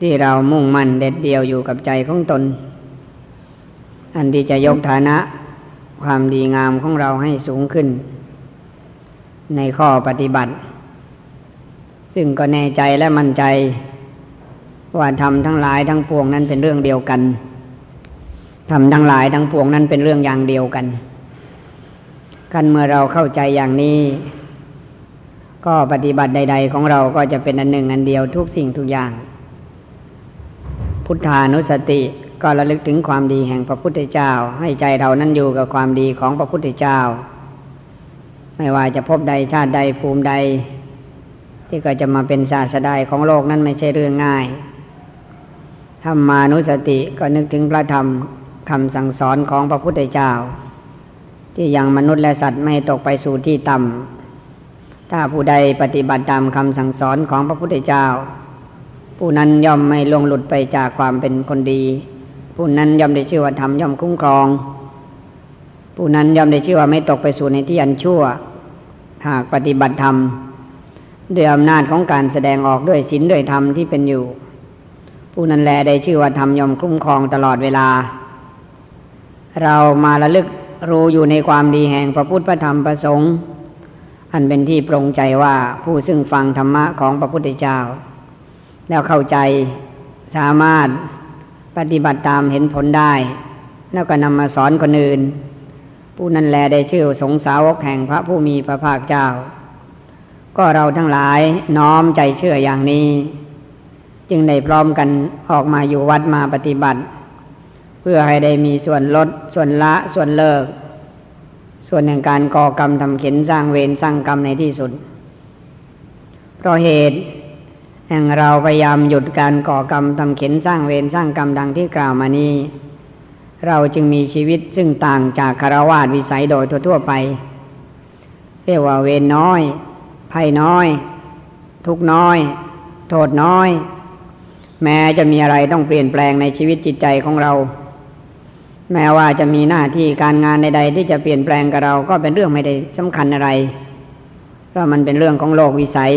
ที่เรามุ่งมั่นเด็ดเดียวอยู่กับใจของตน อันที่จะยกฐานะ ความดีงามของเราให้สูงขึ้น ในข้อปฏิบัติ ซึ่งก็แน่ใจและมั่นใจ ว่าทำทั้งหลายทั้งปวงนั้นเป็นเรื่องเดียวกันทำทั้งหลายทั้งปวงนั้นเป็นเรื่องอย่างเดียวกัน กันเมื่อเราเข้าใจอย่างนี้ ก็ปฏิบัติใด ๆ ของเราก็จะเป็นอันหนึ่งอันเดียวทุกสิ่งทุกอย่าง พุทธานุสติ ก็ระลึกถึงความดีแห่งพระพุทธเจ้า ให้ใจเรานั้นอยู่กับความดีของพระพุทธเจ้า ไม่ว่าจะพบใดชาติใดภูมิใด ที่ก็จะมาเป็นศาสดาของโลกนั้นไม่ใช่เรื่องง่ายธรรมานุสติก็นึกถึงพระธรรมคำสั่งสอนของพระพุทธเจ้า ที่ยังมนุษย์และสัตว์ไม่ตกไปสู่ที่ต่ำถ้าผู้ใดปฏิบัติตามคำสั่งสอนของพระพุทธเจ้า ผู้นั้นย่อมไม่ลงหลุดไปจากความเป็นคนดี ผู้นั้นย่อมได้ชื่อว่าธรรมย่อมคุ้มครอง ผู้นั้นย่อมได้ชื่อว่าไม่ตกไปสู่ในที่อันชั่ว หากปฏิบัติธรรมด้วยอำนาจของการแสดงออกด้วยศีลด้วยธรรมที่เป็นอยู่ ผู้นั้นแลได้ชื่อว่าธรรมย่อมคุ้มครองตลอดเวลา เรามาระลึกรู้อยู่ในความดีแห่งพระพุทธพระธรรมประสงค์อันเป็นที่ปรงใจว่าผู้ซึ่งฟังธรรมะของพระพุทธเจ้า แล้วเข้าใจสามารถ ปฏิบัติตามเห็นผลได้ แล้วก็นำมาสอนคนอื่น ผู้นั้นแลได้ชื่อสงสาวกแห่งพระผู้มีพระภาคเจ้า ก็เราทั้งหลายน้อมใจเชื่ออย่างนี้ จึงได้พร้อมกันออกมาอยู่วัดมาปฏิบัติ เพื่อให้ได้มีส่วนลด ส่วนละส่วนเลิก ส่วนแห่งการก่อกรรมทำเข็นสร้างเวรสร้างกรรมในที่สุดเพราะเหตุ แห่งเราพยายามหยุดการก่อกรรมทำเข็นสร้างเวรสร้างกรรมดังที่กล่าวมานี้ เราจึงมีชีวิตซึ่งต่างจากคารวาสวิสัยโดยทั่วไป เรียกว่าเวรน้อยภัยน้อย ทุกน้อย โทษน้อย แม้จะมีอะไรต้องเปลี่ยนแปลงในชีวิตจิตใจของเรา แม้ว่าจะมีหน้าที่การงานใดๆที่จะเปลี่ยนแปลงกับเราก็เป็นเรื่องไม่ได้สำคัญอะไร เพราะมันเป็นเรื่องของโลกวิสัย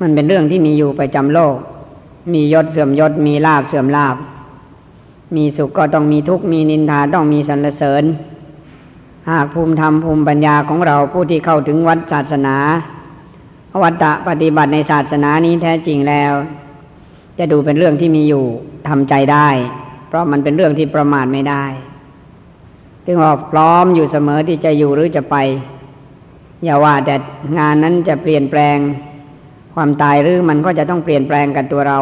มันเป็นเรื่องที่มีอยู่ประจำโลก มียศเสื่อมยศ มีลาบเสื่อมลาบ มีสุขก็ต้องมีทุกข์ มีนินทาต้องมีสรรเสริญ หากภูมิธรรมภูมิปัญญาของเราผู้ที่เข้าถึงวัดศาสนาวัตตะปฏิบัติในศาสนานี้แท้จริงแล้ว จะดูเป็นเรื่องที่มีอยู่ทำใจได้ เพราะมันเป็นเรื่องที่ประมาทไม่ได้จึงออกพร้อมอยู่เสมอที่จะอยู่หรือจะไป อย่าว่าแต่งานนั้นจะเปลี่ยนแปลง ความตายหรือมันก็จะต้องเปลี่ยนแปลงกับตัวเรา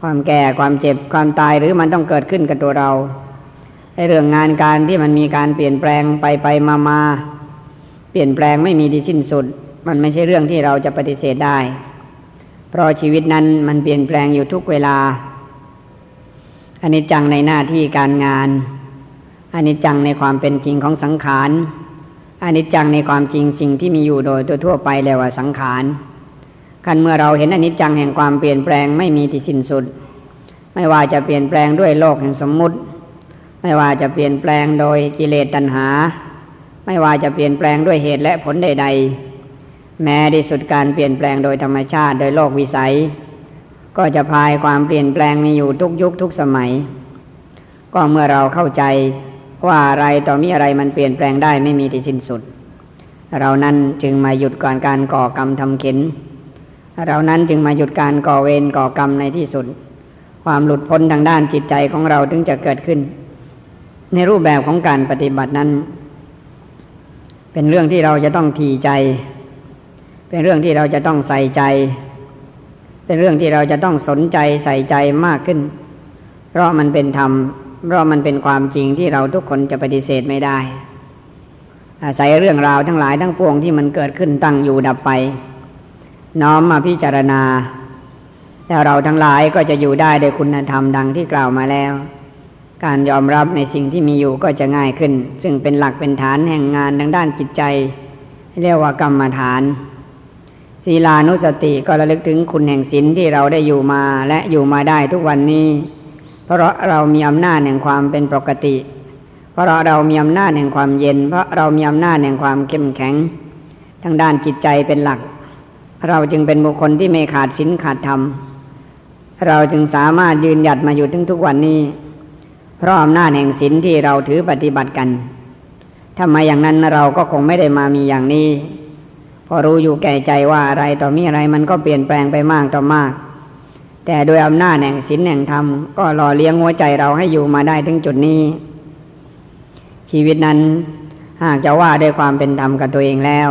ความแก่ความเจ็บความตายหรือมันต้องเกิดขึ้นกับตัวเราในเรื่องงานการที่มันมีการเปลี่ยนแปลงไปไปมามาเปลี่ยนแปลงไม่มีที่สิ้นสุด มันไม่ใช่เรื่องที่เราจะปฏิเสธได้ เพราะชีวิตนั้นมันเปลี่ยนแปลงอยู่ทุกเวลาอันนี้จังในหน้าที่การงานอันนี้จังในความเป็นจริงของสังขารอันนี้จังในความจริงสิ่งที่มีอยู่โดยตัวทั่วไปเรียกว่าสังขาร กันเมื่อเราเห็นอนิจจังแห่งความเปลี่ยนแปลงไม่มีที่สิ้นสุด ไม่ว่าจะเปลี่ยนแปลงด้วยโลกแห่งสมมุติ ไม่ว่าจะเปลี่ยนแปลงโดยกิเลสตัณหา ไม่ว่าจะเปลี่ยนแปลงด้วยเหตุและผลใด ๆ แม้ที่สุดการเปลี่ยนแปลงโดยธรรมชาติโดยโลกวิสัย ก็จะพายความเปลี่ยนแปลงมีอยู่ทุกยุคทุกสมัย ก็เมื่อเราเข้าใจว่าอะไรต่อมีอะไรมันเปลี่ยนแปลงได้ไม่มีที่สิ้นสุด เรานั้นจึงมาหยุดก่อนการก่อกรรมทำเข็น เรานั้นจึงมาหยุดการก่อเวรก่อกรรมในที่สุด ความหลุดพ้นทางด้านจิตใจของเราถึงจะเกิดขึ้น ในรูปแบบของการปฏิบัตินั้น เป็นเรื่องที่เราจะต้องทีใจ เป็นเรื่องที่เราจะต้องใส่ใจ เป็นเรื่องที่เราจะต้องสนใจใส่ใจมากขึ้น เพราะมันเป็นธรรมเพราะมันเป็นความจริงที่เราทุกคนจะปฏิเสธไม่ได้อาศัยเรื่องราวทั้งหลายทั้งปวงที่มันเกิดขึ้นตั้งอยู่ดับไป น้อมมาพิจารณา แล้วเราทั้งหลายก็จะอยู่ได้โดยคุณธรรมดังที่กล่าวมาแล้ว การยอมรับในสิ่งที่มีอยู่ก็จะง่ายขึ้น ซึ่งเป็นหลักเป็นฐานแห่งงานทางด้านจิตใจ เรียกว่ากรรมฐานศีลานุสติก็ระลึกถึงคุณแห่งศีลที่เราได้อยู่มาและอยู่มาได้ทุกวันนี้ เพราะเรามีอำนาจแห่งความเป็นปกติ เพราะเรามีอำนาจแห่งความเย็น เพราะเรามีอำนาจแห่งความเข้มแข็งทางด้านจิตใจเป็นหลัก เราจึงเป็นบุคคลที่ไม่ขาดศีลขาดธรรม เราจึงสามารถยืนหยัดมาอยู่ถึงทุกวันนี้ เพราะอำนาจแห่งศีลที่เราถือปฏิบัติกันถ้ามาอย่างนั้นเราก็คงไม่ได้มามีอย่างนี้ พอรู้อยู่แก่ใจว่าอะไรต่อมีอะไรมันก็เปลี่ยนแปลงไปมากต่อมาก แต่โดยอำนาจแห่งศีลแห่งธรรมก็หล่อเลี้ยงหัวใจเราให้อยู่มาได้ถึงจุดนี้ ชีวิตนั้นหากจะว่าด้วยความเป็นธรรมกับตัวเองแล้ว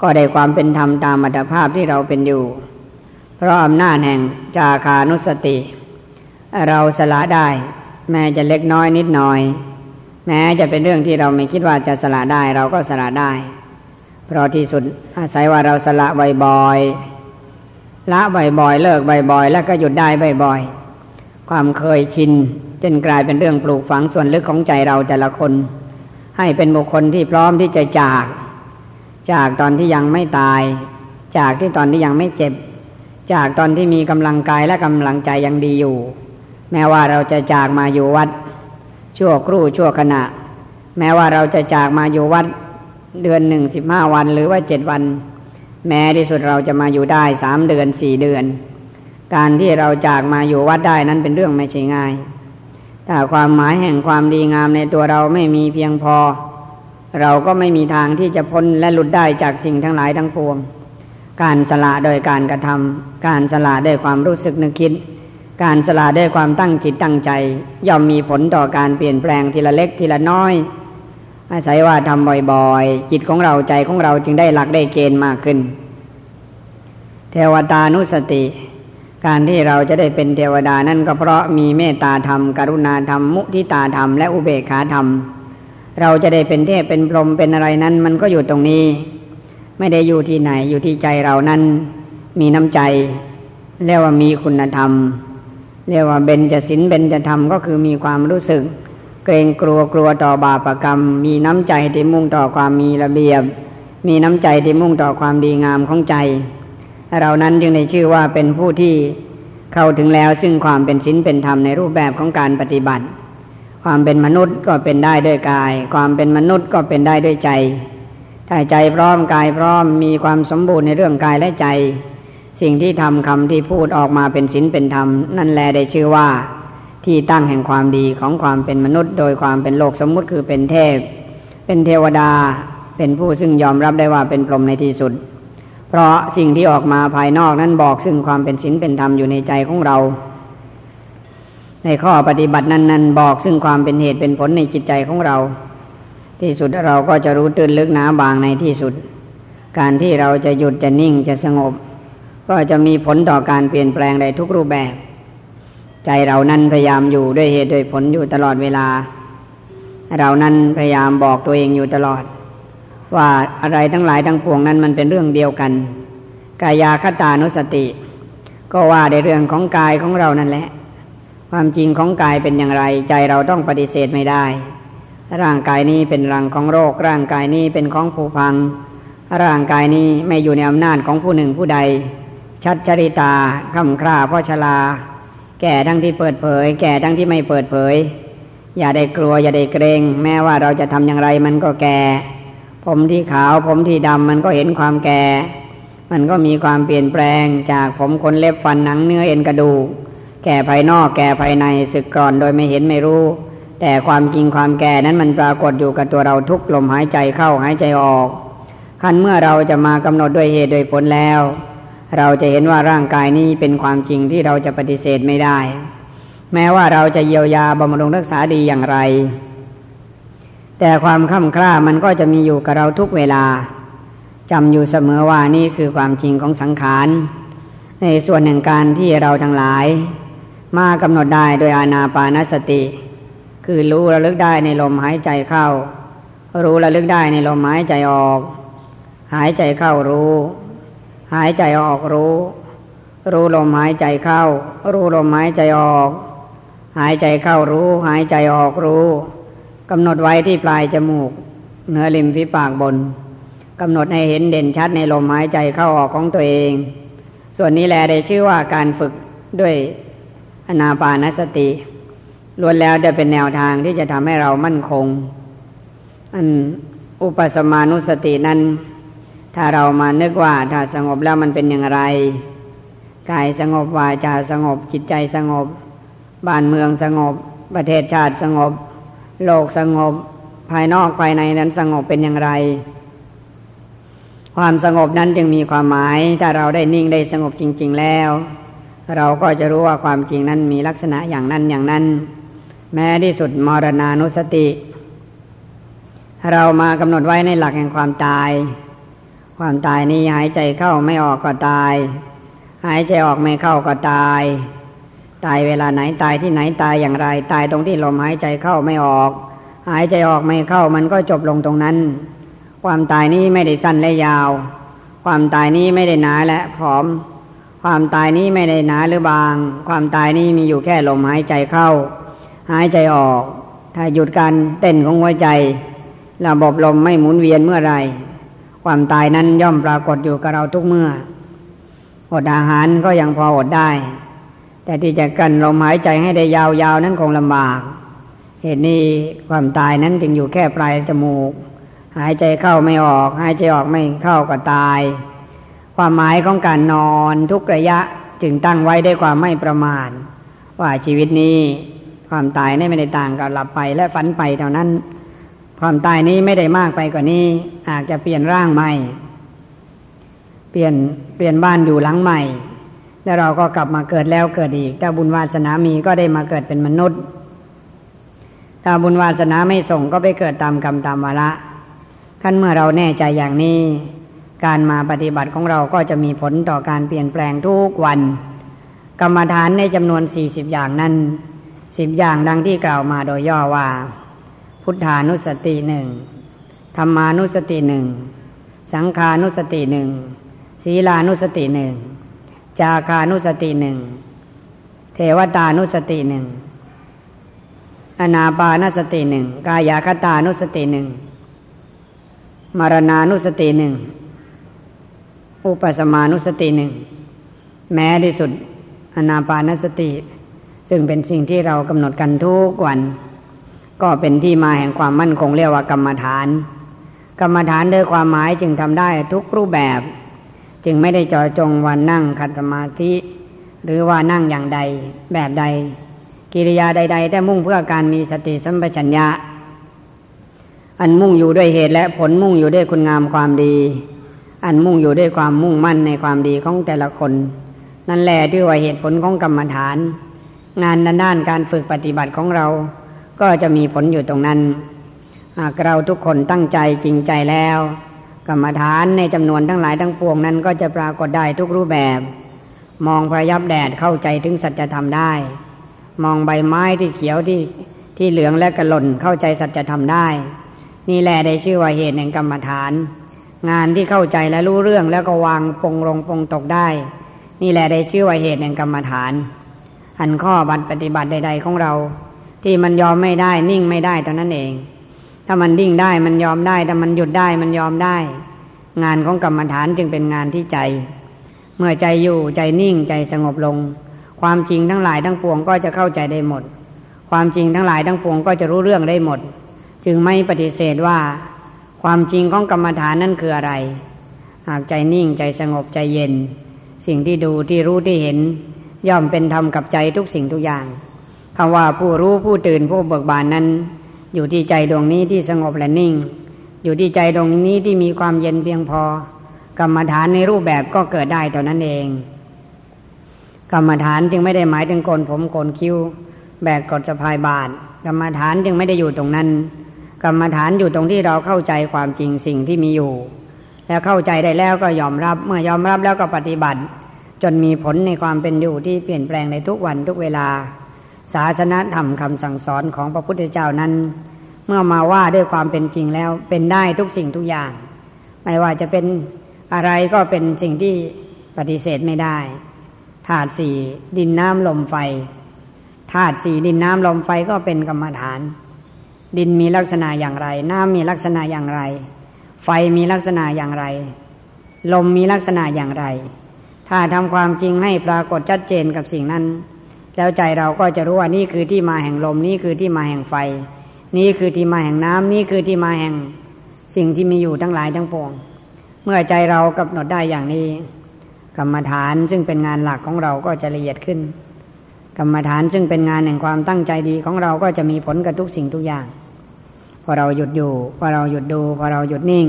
ก็ได้ความเป็นธรรมตามอัตภาพที่เราเป็นอยู่ เพราะอำนาจแห่งจาคานุสติ เราสละได้ แม้จะเล็กน้อยนิดหน่อย แม้จะเป็นเรื่องที่เราไม่คิดว่าจะสละได้ เราก็สละได้ เพราะที่สุดอาศัยว่าเราสละบ่อยๆละบ่อยๆเลิกบ่อยๆแล้วก็หยุดได้บ่อยๆความเคยชินจนกลายเป็นเรื่องปลูกฝังส่วนลึกของใจเราแต่ละคน ให้เป็นบุคคลที่พร้อมที่จะจาก จากตอนที่ยังไม่ตาย จากที่ตอนที่ยังไม่เจ็บ จากตอนที่มีกำลังกายและกำลังใจยังดีอยู่ แม้ว่าเราจะจากมาอยู่วัด ชั่วครู่ชั่วขณะ แม้ว่าเราจะจากมาอยู่วัด เดือนหนึ่งสิบห้าวันหรือว่าเจ็ดวัน แม้ที่สุดเราจะมาอยู่ได้สามเดือนสี่เดือน การที่เราจากมาอยู่วัดได้นั้นเป็นเรื่องไม่ใช่ง่ายถ้าความหมายแห่งความดีงามในตัวเราไม่มีเพียงพอ เราก็ไม่มีทางที่จะพ้นและหลุดได้จากสิ่งทั้งหลายทั้งปวง การสละโดยการกระทำการสละด้วยความรู้สึกนึกคิด การสละด้วยความตั้งจิตตั้งใจ ย่อมมีผลต่อการเปลี่ยนแปลงทีละเล็กทีละน้อย อาศัยว่าทำบ่อยๆ จิตของเราใจของเราจึงได้หลักได้เกณฑ์มากขึ้น เทวตานุสติ การที่เราจะได้เป็นเทวดานั่นก็เพราะมีเมตตาธรรม กรุณาธรรม มุทิตาธรรมและอุเบกขาธรรม เราจะได้เป็นเทพเป็นพรหมเป็นอะไรนั้น มันก็อยู่ตรงนี้ ไม่ได้อยู่ที่ไหนอยู่ที่ใจเรานั้น มีน้ำใจเรียกว่ามีคุณธรรมเรียกว่าเบญจศีลเบญจธรรมก็คือมีความรู้สึก เกรงกลัวกลัวต่อบาปกรรม มีน้ำใจที่มุ่งต่อความมีระเบียบ มีน้ำใจที่มุ่งต่อความดีงามของใจ เรานั้นจึงได้ชื่อว่าเป็นผู้ที่เข้าถึงแล้วซึ่งความเป็นศีลเป็นธรรมในรูปแบบของการปฏิบัติ ความเป็นมนุษย์ก็เป็นได้ด้วยกาย ความเป็นมนุษย์ก็เป็นได้ด้วยใจ ถ้าใจพร้อมกายพร้อมมีความสมบูรณ์ในเรื่องกายและใจ สิ่งที่ทำคำที่พูดออกมาเป็นศีลเป็นธรรม นั่นแลได้ชื่อว่า ที่ตั้งแห่งความดีของความเป็นมนุษย์ โดยความเป็นโลกสมมุติคือเป็นเทพ เป็นเทวดา เป็นผู้ซึ่งยอมรับได้ว่าเป็นพรหมในที่สุด เพราะสิ่งที่ออกมาภายนอกนั้นบอกซึ่งความเป็นศีลเป็นธรรมอยู่ในใจของเรา ในข้อปฏิบัตินั้นนั้นบอกซึ่งความเป็นเหตุเป็นผลในจิตใจของเรา ที่สุดเราก็จะรู้ตื่นลึกหนาบางในที่สุด การที่เราจะหยุดจะนิ่งจะสงบ ก็จะมีผลต่อการเปลี่ยนแปลงในทุกรูปแบบ ใจเรานั้นพยายามอยู่ด้วยเหตุด้วยผลอยู่ตลอดเวลา เรานั้นพยายามบอกตัวเองอยู่ตลอด ว่าอะไรทั้งหลายทั้งปวงนั้นมันเป็นเรื่องเดียวกัน กายาคตานุสติ ก็ว่าในเรื่องของกายของเรานั่นแหละ ความจริงของกายเป็นอย่างไร ใจเราต้องปฏิเสธไม่ได้ ร่างกายนี้เป็นรังของโรค ร่างกายนี้เป็นของผู้พัง ร่างกายนี้ไม่อยู่ในอำนาจของผู้หนึ่งผู้ใด ชัดชริตาคำคราพ่อชลา แก่ทั้งที่เปิดเผย แก่ทั้งที่ไม่เปิดเผย อย่าได้กลัวอย่าได้เกรง แม้ว่าเราจะทำอย่างไรมันก็แก่ ผมที่ขาวผมที่ดำมันก็เห็นความแก่ มันก็มีความเปลี่ยนแปลงจากผมขนเล็บฟันหนังเนื้อเอ็นกระดูก แก่ภายนอกแก่ภายในสึกกร่อนโดยไม่เห็นไม่รู้ แต่ความจริงความแก่นั้นมันปรากฏอยู่กับตัวเราทุกลมหายใจเข้าหายใจออกขั้นเมื่อเราจะมากำหนดด้วยเหตุโดยผลแล้ว เราจะเห็นว่าร่างกายนี้เป็นความจริงที่เราจะปฏิเสธไม่ได้ แม้ว่าเราจะเยียวยาบำรุงรักษาดีอย่างไร แต่ความค่ำคร่ามันก็จะมีอยู่กับเราทุกเวลาจำอยู่เสมอว่านี่คือความจริงของสังขารในส่วนหนึ่งการที่เราทั้งหลาย มากำหนดได้โดยอานาปานสติ คือรู้ระลึกได้ในลมหายใจเข้า รู้ระลึกได้ในลมหายใจออก หายใจเข้ารู้ หายใจออกรู้ รู้ลมหายใจเข้า รู้ลมหายใจออก หายใจเข้ารู้ หายใจออกรู้กำหนดไว้ที่ปลายจมูกเนื้อริมฝีปากบนกำหนดให้เห็นเด่นชัดในลมหายใจเข้าออกของตัวเอง ส่วนนี้แหละได้ชื่อว่าการฝึกด้วย อนาปานสติล้วนแล้วจะเป็นแนวทางที่จะทำให้เรามั่นคง อันอุปสมานุสตินั้น ถ้าเรามานึกว่าถ้าสงบแล้วมันเป็นอย่างไรกายสงบวาจาสงบจิตใจสงบ บ้านเมืองสงบ ประเทศชาติสงบ โลกสงบ ภายนอกภายในนั้นสงบเป็นอย่างไร ความสงบนั้นจึงมีความหมาย ถ้าเราได้นิ่งได้สงบจริง ๆแล้ว เราก็จะรู้ว่าความจริงนั้นมีลักษณะอย่างนั้นอย่างนั้น แม้ที่สุดมรณานุสติ เรามากำหนดไว้ในหลักแห่งความตาย ความตายนี้หายใจเข้าไม่ออกก็ตาย หายใจออกไม่เข้าก็ตาย ตายเวลาไหนตายที่ไหนตายอย่างไร ตายตรงที่ลมหายใจเข้าไม่ออก หายใจออกไม่เข้ามันก็จบลงตรงนั้น ความตายนี้ไม่ได้สั้นและยาว ความตายนี้ไม่ได้หนาและผอม ความตายนี้ไม่ได้หนาหรือบาง ความตายนี้มีอยู่แค่ลมหายใจเข้า หายใจออก ถ้าหยุดการเต้นของหัวใจ ระบบลมไม่หมุนเวียนเมื่อไร ความตายนั้นย่อมปรากฏอยู่กับเราทุกเมื่อ อดอาหารก็ยังพออดได้ แต่ที่จะกันลมหายใจให้ได้ยาวๆนั้นคงลำบาก เหตุนี้ความตายนั้นจึงอยู่แค่ปลายจมูก หายใจเข้าไม่ออก หายใจออกไม่เข้าก็ตาย ความหมายของการนอนทุกระยะจึงตั้งไว้ด้วยความไม่ประมาทว่าชีวิตนี้ความตายนี่ไม่ได้ต่างกับหลับไปและฝันไปเท่านั้น ความตายนี้ไม่ได้มากไปกว่านี้อาจจะเปลี่ยนร่างใหม่ เปลี่ยนเปลี่ยนบ้านอยู่หลังใหม่ แล้วเราก็กลับมาเกิดแล้วเกิดอีกถ้าบุญวาสนามีก็ได้มาเกิดเป็นมนุษย์ ถ้าบุญวาสนาไม่ส่งก็ไปเกิดตามกรรมตามวาระขั้นเมื่อเราแน่ใจอย่างนี้ การมาปฏิบัติของเราก็จะมีผลต่อการเปลี่ยนแปลงทุกวัน กรรมฐานในจำนวนสี่สิบอย่างนั้นสิบอย่างดังที่กล่าวมาโดยย่อว่า พุทธานุสติหนึ่งธรรมานุสติหนึ่งสังขานุสติหนึ่งศีลานุสติหนึ่งจาคานุสติหนึ่งเทวตานุสติหนึ่งอนาปานสติหนึ่งกายคตานุสติหนึ่งมรณานุสติหนึ่ง อุปสมานุสติหนึ่งแม้ที่สุดอนาปานสติ ซึ่งเป็นสิ่งที่เรากำหนดกันทุกวัน ก็เป็นที่มาแห่งความมั่นคงเรียกว่ากรรมฐาน กรรมฐานโดยความหมายจึงทำได้ทุกรูปแบบ จึงไม่ได้จอจงวันนั่งขัดสมาธิ หรือว่านั่งอย่างใดแบบใด กิริยาใด ๆ แต่มุ่งเพื่อการมีสติสัมปชัญญะ อันมุ่งอยู่ด้วยเหตุและผลมุ่งอยู่ด้วยคุณงามความดี อันมุ่งอยู่ด้วยความมุ่งมั่นในความดีของแต่ละคน นั่นแหละที่ว่าเหตุผลของกรรมฐาน งานด้านการฝึกปฏิบัติของเรา ก็จะมีผลอยู่ตรงนั้น หากเราทุกคนตั้งใจจริงใจแล้ว กรรมฐานในจำนวนทั้งหลายทั้งปวงนั้นก็จะปรากฏได้ทุกรูปแบบ มองพระยับแดดเข้าใจถึงสัจธรรมได้ มองใบไม้ที่เขียวที่ที่เหลืองและกระหล่นเข้าใจสัจธรรมได้ นี่แหละได้ชื่อว่าเหตุแห่งกรรมฐาน งานที่เข้าใจและรู้เรื่องแล้วก็วางปงลงปงตกได้ นี่แหละได้ชื่อว่าเหตุแห่งกรรมฐาน อันข้อบัตรปฏิบัติใด ๆ ของเรา ที่มันยอมไม่ได้นิ่งไม่ได้เท่านั้นเอง ถ้ามันดิ่งได้มันยอมได้ถ้ามันหยุดได้มันยอมได้ งานของกรรมฐานจึงเป็นงานที่ใจ เมื่อใจอยู่ใจนิ่งใจสงบลง ความจริงทั้งหลายทั้งปวงก็จะเข้าใจได้หมด ความจริงทั้งหลายทั้งปวงก็จะรู้เรื่องได้หมด จึงไม่ปฏิเสธว่า ความจริงของกรรมฐานนั่นคืออะไร หากใจนิ่งใจสงบใจเย็น สิ่งที่ดูที่รู้ที่เห็น ย่อมเป็นธรรมกับใจทุกสิ่งทุกอย่างคำว่าผู้รู้ผู้ตื่นผู้เบิกบานนั้น อยู่ที่ใจดวงนี้ที่สงบและนิ่ง อยู่ที่ใจดวงนี้ที่มีความเย็นเพียงพอ กรรมฐานในรูปแบบก็เกิดได้เท่านั้นเอง กรรมฐานจึงไม่ได้หมายถึงโกนผมโกนคิ้ว แบกกดสะพายบาท กรรมฐานจึงไม่ได้อยู่ตรงนั้น กรรมฐานอยู่ตรงที่เราเข้าใจความจริงสิ่งที่มีอยู่ แล้วเข้าใจได้แล้วก็ยอมรับ เมื่อยอมรับแล้วก็ปฏิบัติ จนมีผลในความเป็นอยู่ที่เปลี่ยนแปลงในทุกวันทุกเวลา ศาสนาธรรมคำสั่งสอนของพระพุทธเจ้านั้น เมื่อมาว่าด้วยความเป็นจริงแล้วเป็นได้ทุกสิ่งทุกอย่าง ไม่ว่าจะเป็นอะไรก็เป็นสิ่งที่ปฏิเสธไม่ได้ธาตุสี่ดินน้ำลมไฟธาตุสี่ดินน้ำลมไฟก็เป็นกรรมฐาน ดินมีลักษณะอย่างไร น้ำมีลักษณะอย่างไร ไฟมีลักษณะอย่างไร ลมมีลักษณะอย่างไร ถ้าทำความจริงให้ปรากฏชัดเจนกับสิ่งนั้น แล้วใจเราก็จะรู้ว่านี่คือที่มาแห่งลม นี่คือที่มาแห่งไฟ นี่คือที่มาแห่งน้ำนี่คือที่มาแห่งสิ่งที่มีอยู่ทั้งหลายทั้งปวง เมื่อใจเรากำหนดได้อย่างนี้ กรรมฐานซึ่งเป็นงานหลักของเราก็จะละเอียดขึ้น กรรมฐานซึ่งเป็นงานแห่งความตั้งใจดีของเราก็จะมีผลกับทุกสิ่งทุกอย่าง พอเราหยุดอยู่ พอเราหยุดดู พอเราหยุดนิ่ง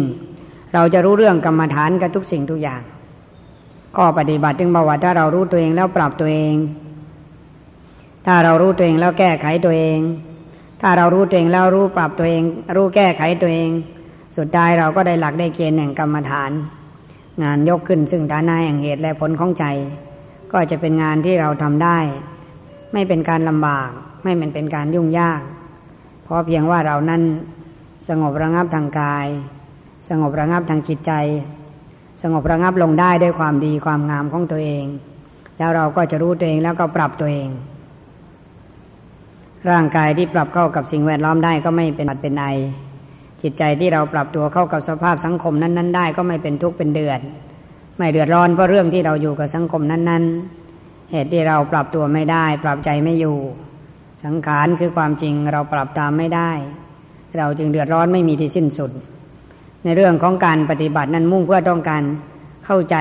เราจะรู้เรื่องกรรมฐานกับทุกสิ่งทุกอย่างข้อปฏิบัติจึงบอกว่าถ้าเรารู้ตัวเองแล้วปรับตัวเอง ถ้าเรารู้ตัวเองแล้วแก้ไขตัวเอง ถ้าเรารู้ตัวเองแล้วรู้ปรับตัวเอง รู้แก้ไขตัวเอง สุดท้ายเราก็ได้หลักได้เกณฑ์แห่งกรรมฐาน งานยกขึ้นซึ่งฐานะแห่งเหตุและผลของใจ ก็จะเป็นงานที่เราทำได้ ไม่เป็นการลำบาก ไม่เป็นเป็นการยุ่งยาก เพราะเพียงว่าเรานั้นสงบระงับทางกาย สงบระงับทางจิตใจ สงบระงับลงได้ด้วยความดีความงามของตัวเอง แล้วเราก็จะรู้ตัวเองแล้วก็ปรับตัวเอง ร่างกายที่ปรับเข้ากับสิ่งแวดล้อมได้ก็ไม่เป็นบัดเป็นไอจิตใจที่เราปรับตัวเข้ากับสภาพสังคมนั้น ๆ ได้ก็ไม่เป็นทุกข์เป็นเดือดไม่เดือดร้อนเพราะเรื่องที่เราอยู่กับสังคมนั้น ๆ เหตุที่เราปรับตัวไม่ได้ ปรับใจไม่อยู่ สังขารคือความจริงเราปรับตามไม่ได้ เราจึงเดือดร้อนไม่มีที่สิ้นสุด ในเรื่องของการปฏิบัตินั้นมุ่งเพื่อต้องการเข้าใจ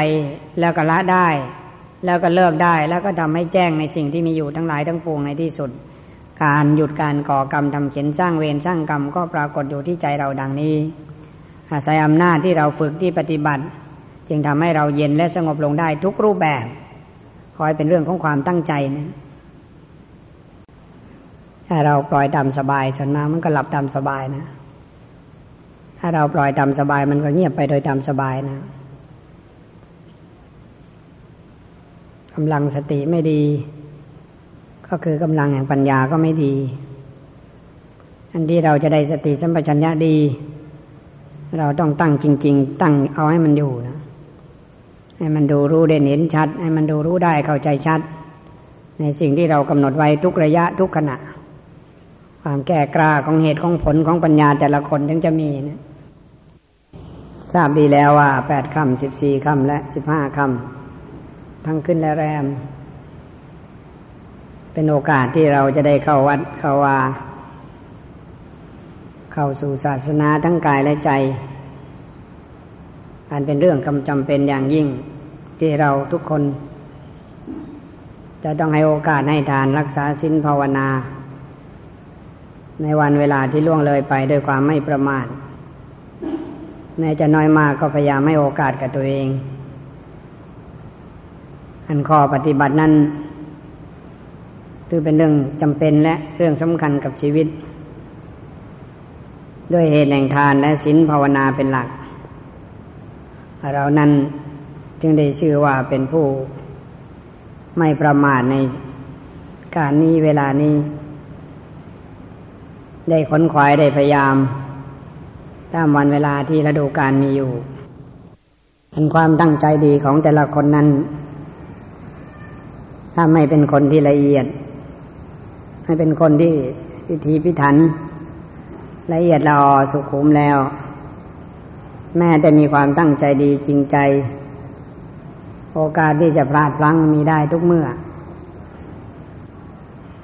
แล้วก็ละได้ แล้วก็เลิกได้แล้วก็ทำให้แจ้งในสิ่งที่มีอยู่ทั้งหลายทั้งปวงในที่สุด การหยุดการก่อกรรมทำเขียนสร้างเวรสร้างกรรมก็ปรากฏอยู่ที่ใจเราดังนี้ อาศัยอำนาจที่เราฝึกที่ปฏิบัติ จึงทำให้เราเย็นและสงบลงได้ทุกรูปแบบ ขอให้เป็นเรื่องของความตั้งใจนะ ถ้าเราปล่อยตามสบายส่วนมากมันก็หลับตามสบายนะ ถ้าเราปล่อยตามสบายมันก็เงียบไปโดยตามสบายนะกำลังสติไม่ดี ก็คือกำลังแห่งปัญญาก็ไม่ดี อันที่เราจะได้สติสัมปชัญญะดี เราต้องตั้งจริง ๆ ตั้งเอาให้มันอยู่นะให้มันดูรู้เด่นเห็นชัด ให้มันดูรู้ได้เข้าใจชัด ในสิ่งที่เรากำหนดไว้ทุกระยะทุกขณะ ความแก่กล้าของเหตุของผลของปัญญาแต่ละคนถึงจะมีนะทราบดีแล้วว่าแปดคำสิบสี่คำและสิบห้าคำทั้งขึ้นและแรม เป็นโอกาสที่เราจะได้เข้าวัดเข้าวาเข้าสู่ศาสนาทั้งกายและใจ อันเป็นเรื่องกำจำเป็นอย่างยิ่งที่เราทุกคน จะต้องให้โอกาสให้ทานรักษาศีลภาวนา ในวันเวลาที่ล่วงเลยไปด้วยความไม่ประมาทแม้จะน้อยมากก็พยายามให้โอกาสกับตัวเอง อันข้อปฏิบัตินั้นถือเป็นเรื่องจำเป็นและเรื่องสำคัญกับชีวิต ด้วยเหตุแห่งทานและศีลภาวนาเป็นหลัก เรานั้นจึงได้ชื่อว่าเป็นผู้ไม่ประมาทในการนี้เวลานี้ ได้ขนขวายได้พยายาม ตามวันเวลาที่ฤดูการมีอยู่ อันความตั้งใจดีของแต่ละคนนั้น ถ้าไม่เป็นคนที่ละเอียดไม่เป็นคนที่พิธีพิถัน ละเอียดละออสุขุมแล้ว แม่แต่มีความตั้งใจดีจริงใจ โอกาสที่จะพลาดพลั้งมีได้ทุกเมื่อ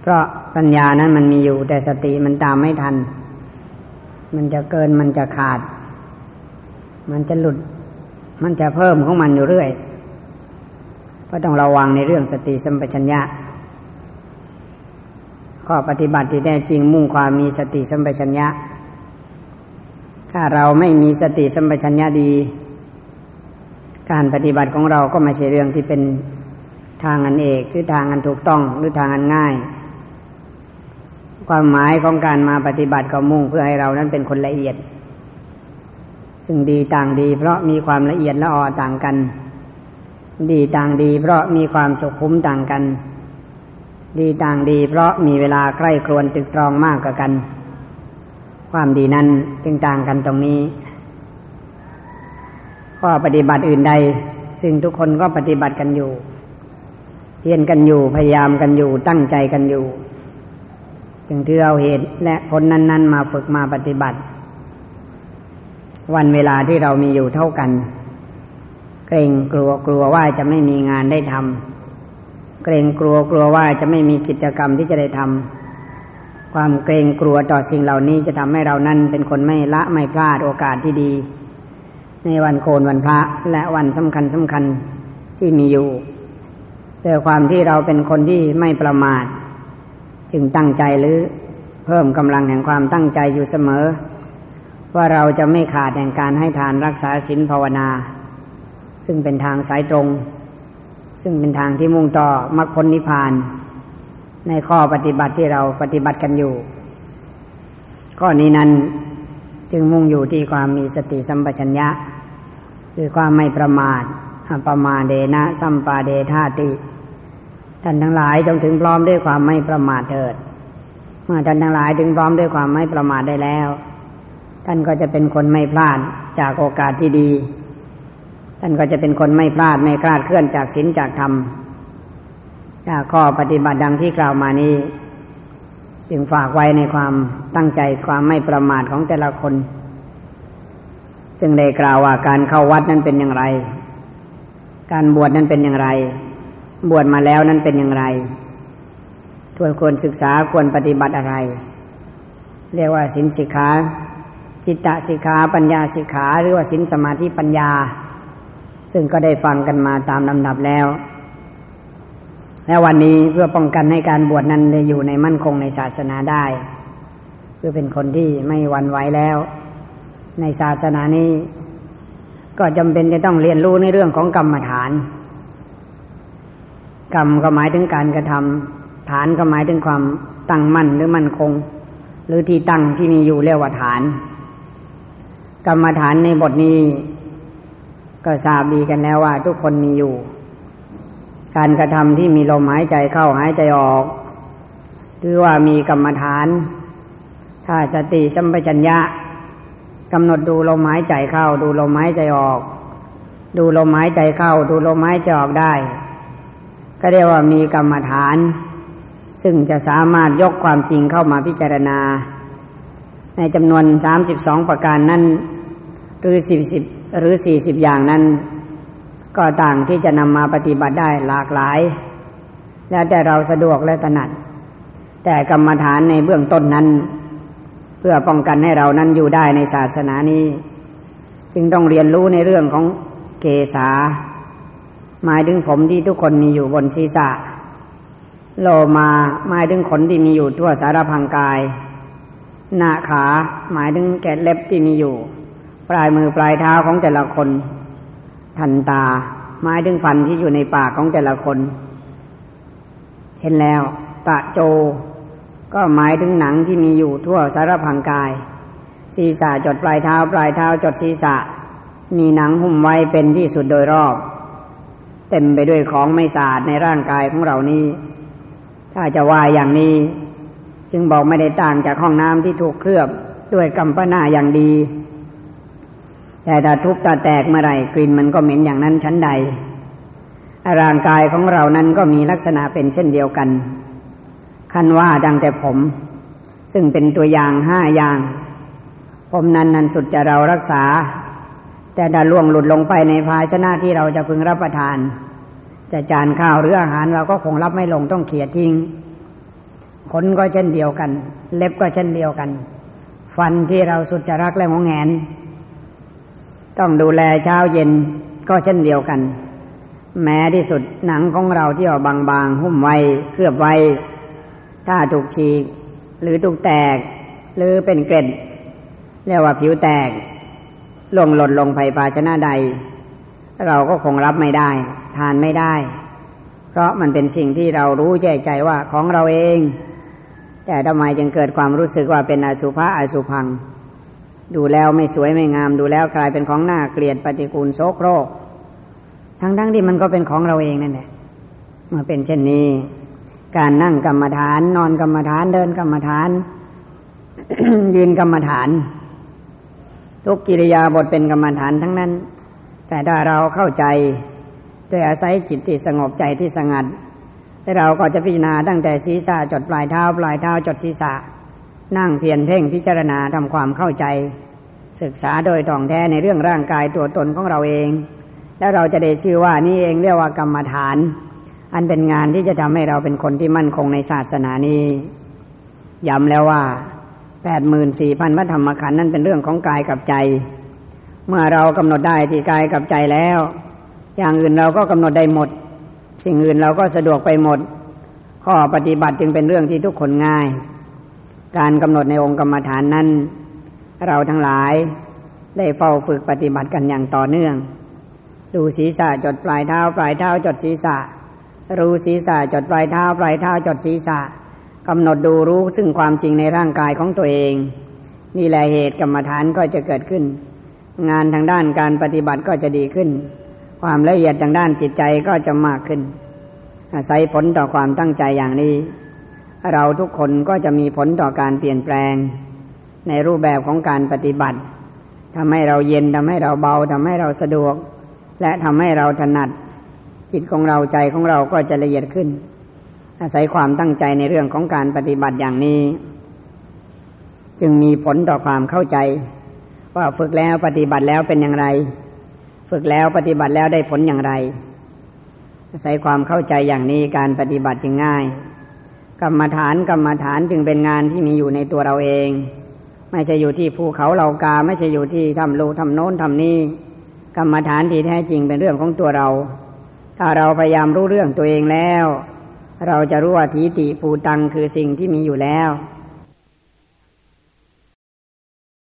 เพราะปัญญานั้นมันมีอยู่ แต่สติมันตามไม่ทัน มันจะเกินมันจะขาด มันจะหลุด มันจะเพิ่มของมันอยู่เรื่อยก็ต้องระวังในเรื่องสติสัมปชัญญะ ข้อปฏิบัติที่แท้จริงมุ่งความมีสติสัมปชัญญะ ถ้าเราไม่มีสติสัมปชัญญะดี การปฏิบัติของเราก็ไม่ใช่เรื่องที่เป็นทางอันเอกหรือทางอันถูกต้องหรือทางอันง่าย ความหมายของการมาปฏิบัติก็มุ่งเพื่อให้เรานั้นเป็นคนละเอียด ซึ่งดีต่างดี เพราะมีความละเอียดละออต่างกัน ดีต่างดี เพราะมีความสุขุมต่างกัน ดีต่างดี เพราะมีเวลาใกล้ครวนตึกตรองมากกว่ากัน ความดีนั้นจึงต่างกันตรงนี้ ข้อปฏิบัติอื่นใด ซึ่งทุกคนก็ปฏิบัติกันอยู่ เพียรกันอยู่พยายามกันอยู่ตั้งใจกันอยู่ จึงถือเอาเหตุและผลนั้น ๆ มาฝึกมาปฏิบัติ วันเวลาที่เรามีอยู่เท่ากัน เกรงกลัวกลัวว่าจะไม่มีงานได้ทำเกรงกลัวกลัวว่าจะไม่มีกิจกรรมที่จะได้ทำความเกรงกลัวต่อสิ่งเหล่านี้จะทำให้เรานั้นเป็นคนไม่ละไม่พลาดโอกาสที่ดี ในวันโกนวันพระและวันสำคัญสำคัญที่มีอยู่ด้วยความที่เราเป็นคนที่ไม่ประมาท จึงตั้งใจหรือเพิ่มกำลังแห่งความตั้งใจอยู่เสมอ ว่าเราจะไม่ขาดแห่งการให้ทานรักษาศีลภาวนา ซึ่งเป็นทางสายตรง ซึ่งเป็นทางที่มุ่งต่อมรรคผลนิพพาน ในข้อปฏิบัติที่เราปฏิบัติกันอยู่ ข้อนี้นั้นจึงมุ่งอยู่ที่ความมีสติสัมปชัญญะ คือความไม่ประมาทอปมาเดนะ สัมปาเดธาติ ท่านทั้งหลายจงถึงพร้อมด้วยความไม่ประมาทเถิด เมื่อท่านทั้งหลายถึงพร้อมด้วยความไม่ประมาทได้แล้ว ท่านก็จะเป็นคนไม่พลาดจากโอกาสที่ดี ท่านก็จะเป็นคนไม่พลาดไม่คลาดเคลื่อนจากศีลจากธรรมจากข้อปฏิบัติดังที่กล่าวมานี้ จึงฝากไว้ในความตั้งใจความไม่ประมาทของแต่ละคน จึงได้กล่าวว่าการเข้าวัดนั้นเป็นอย่างไร การบวชนั้นเป็นอย่างไร บวชมาแล้วนั้นเป็นอย่างไรทวนควรศึกษาควรปฏิบัติอะไร เรียกว่าสินสิกขาจิตตสิกขาปัญญาสิกขาหรือว่าสินสมาธิปัญญา ซึ่งก็ได้ฟังกันมาตามลำดับแล้ว และวันนี้เพื่อป้องกันให้การบวชนั้นได้อยู่ในมั่นคงในศาสนาได้ เพื่อเป็นคนที่ไม่หวั่นไหวแล้ว ในศาสนานี้ ก็จำเป็นจะต้องเรียนรู้ในเรื่องของกรรมฐาน กรรมก็หมายถึงการกระทำฐานก็หมายถึงความตั้งมั่นหรือมั่นคง หรือที่ตั้งที่มีอยู่เรียกว่าฐาน กรรมฐานในบทนี้ ก็ทราบดีกันแล้วว่า ทุกคนมีอยู่ การกระทำที่มีลมหายใจเข้าหายใจออกถือว่ามีกรรมฐาน ถ้าสติสัมปชัญญะกำหนดดูลมหายใจเข้า ดูลมหายใจออก ดูลมหายใจเข้า ดูลมหายใจออกได้ ก็เรียกว่ามีกรรมฐาน ซึ่งจะสามารถยกความจริงเข้ามาพิจารณา ในจำนวนสามสิบสองประการนั้น หรือสิบสิบหรือสี่สิบอย่างนั้น ก็ต่างที่จะนำมาปฏิบัติได้หลากหลาย แล้วแต่เราสะดวกและถนัด แต่กรรมฐานในเบื้องต้นนั้น เพื่อป้องกันให้เรานั้นอยู่ได้ในศาสนานี้ จึงต้องเรียนรู้ในเรื่องของเกษา หมายถึงผมที่ทุกคนมีอยู่บนศีรษะ โลมาหมายถึงขนที่มีอยู่ทั่วสารพังกาย หน้าขาหมายถึงแกะเล็บที่มีอยู่ ปลายมือปลายเท้าของแต่ละคน ทันตาหมายถึงฟันที่อยู่ในปากของแต่ละคน เห็นแล้ว ตะโจ ก็หมายถึงหนังที่มีอยู่ทั่วสารพังกาย ศีรษะจดปลายเท้าปลายเท้าจดศีรษะ มีหนังหุ้มไว้เป็นที่สุดโดยรอบ เต็มไปด้วยของไม่สะอาดในร่างกายของเรานี้ ถ้าจะว่าอย่างนี้ จึงบอกไม่ได้ต่างจากห้องน้ำที่ถูกเคลือบด้วยกำปนาอย่างดี แต่ถ้าทุบตาแตกเมื่อไรกลิ่นมันก็เหม็นอย่างนั้นชั้นใด ร่างกายของเรานั้นก็มีลักษณะเป็นเช่นเดียวกัน คันว่าดังแต่ผม ซึ่งเป็นตัวอย่างห้าอย่าง ผมนั้นนั้นสุดจะเรารักษา แต่ถ้าล่วงหลุดลงไปในภาชนะที่เราจะพึงรับประทาน จะจานข้าวหรืออาหารเราก็คงรับไม่ลงต้องเขี่ยทิ้งขนก็เช่นเดียวกัน เล็บก็เช่นเดียวกัน ฟันที่เราสุดจะรักและงงแงน ต้องดูแลเช้าเย็นก็เช่นเดียวกัน แม้ที่สุดหนังของเราที่ออกบางๆหุ้มไว้เคลือบไว้ ถ้าถูกฉีก หรือถูกแตก หรือเป็นเกล็ดเรียกว่าผิวแตก ล่วงหล่นลงไปภาชนะใด เราก็คงรับไม่ได้ ทานไม่ได้ เพราะมันเป็นสิ่งที่เรารู้ใจใจว่าของเราเอง แต่ทำไมจึงเกิดความรู้สึกว่าเป็นอสุภะอสุพัง ดูแล้วไม่สวยไม่งาม ดูแล้วกลายเป็นของหน้าเกลียดปฏิกูลโสโครกทั้งทั้งที่มันก็เป็นของเราเองนั่นแหละมื่อเป็นเช่นนี้ การนั่งกรรมฐาน นอนกรรมฐานเดินกรรมฐาน ยืนกรรมฐาน ทุกกิริยาบทเป็นกรรมฐานทั้งนั้น แต่ถ้าเราเข้าใจด้วยอาศัยจิตที่สงบใจที่สงัดเราก็จะพิจารณาตั้งแต่ศีรษะจดปลายเท้าปลายเท้าจดศีรษะ นั่งเพียรเพ่งพิจารณาทำความเข้าใจ ศึกษาโดยท่องแท้ในเรื่องร่างกายตัวตนของเราเอง แล้วเราจะได้ชื่อว่านี่เองเรียกว่ากรรมฐาน อันเป็นงานที่จะทำให้เราเป็นคนที่มั่นคงในศาสนานี้ย้ำแล้วว่า แปดหมื่นสี่พันพระธรรมขันธ์นั้นเป็นเรื่องของกายกับใจ เมื่อเรากำหนดได้ที่กายกับใจแล้ว อย่างอื่นเราก็กำหนดได้หมด สิ่งอื่นเราก็สะดวกไปหมด ข้อปฏิบัติจึงเป็นเรื่องที่ทุกคนง่าย การกำหนดในองค์กรรมฐานนั้น เราทั้งหลายได้เฝ้าฝึกปฏิบัติกันอย่างต่อเนื่อง ดูศีรษะจดปลายเท้าปลายเท้าจดศีรษะ รู้ศีรษะจดปลายเท้าปลายเท้าจดศีรษะ กำหนดดูรู้ซึ่งความจริงในร่างกายของตัวเอง นี่แหละเหตุกรรมฐานก็จะเกิดขึ้น งานทางด้านการปฏิบัติก็จะดีขึ้น ความละเอียดทางด้านจิตใจก็จะมากขึ้น อาศัยผลต่อความตั้งใจอย่างนี้ เราทุกคนก็จะมีผลต่อการเปลี่ยนแปลง ในรูปแบบของการปฏิบัติทำให้เราเย็นทำให้เราเบาทำให้เราสะดวก และทำให้เราถนัด จิตของเราใจของเราก็จะละเอียดขึ้น อาศัยความตั้งใจในเรื่องของการปฏิบัติอย่างนี้ จึงมีผลต่อความเข้าใจ ว่าฝึกแล้วปฏิบัติแล้วเป็นอย่างไร ฝึกแล้วปฏิบัติแล้วได้ผลอย่างไร อาศัยความเข้าใจอย่างนี้การปฏิบัติจึงง่าย กรรมฐานกรรมฐานจึงเป็นงานที่มีอยู่ในตัวเราเอง ไม่ใช่อยู่ที่ภูเขาเหล่ากา ไม่ใช่อยู่ที่ทำรูทำโน้นทำนี้กรรมฐานที่แท้จริงเป็นเรื่องของตัวเรา ถ้าเราพยายามรู้เรื่องตัวเองแล้ว เราจะรู้ว่าทีติภูตังคือสิ่งที่มีอยู่แล้ว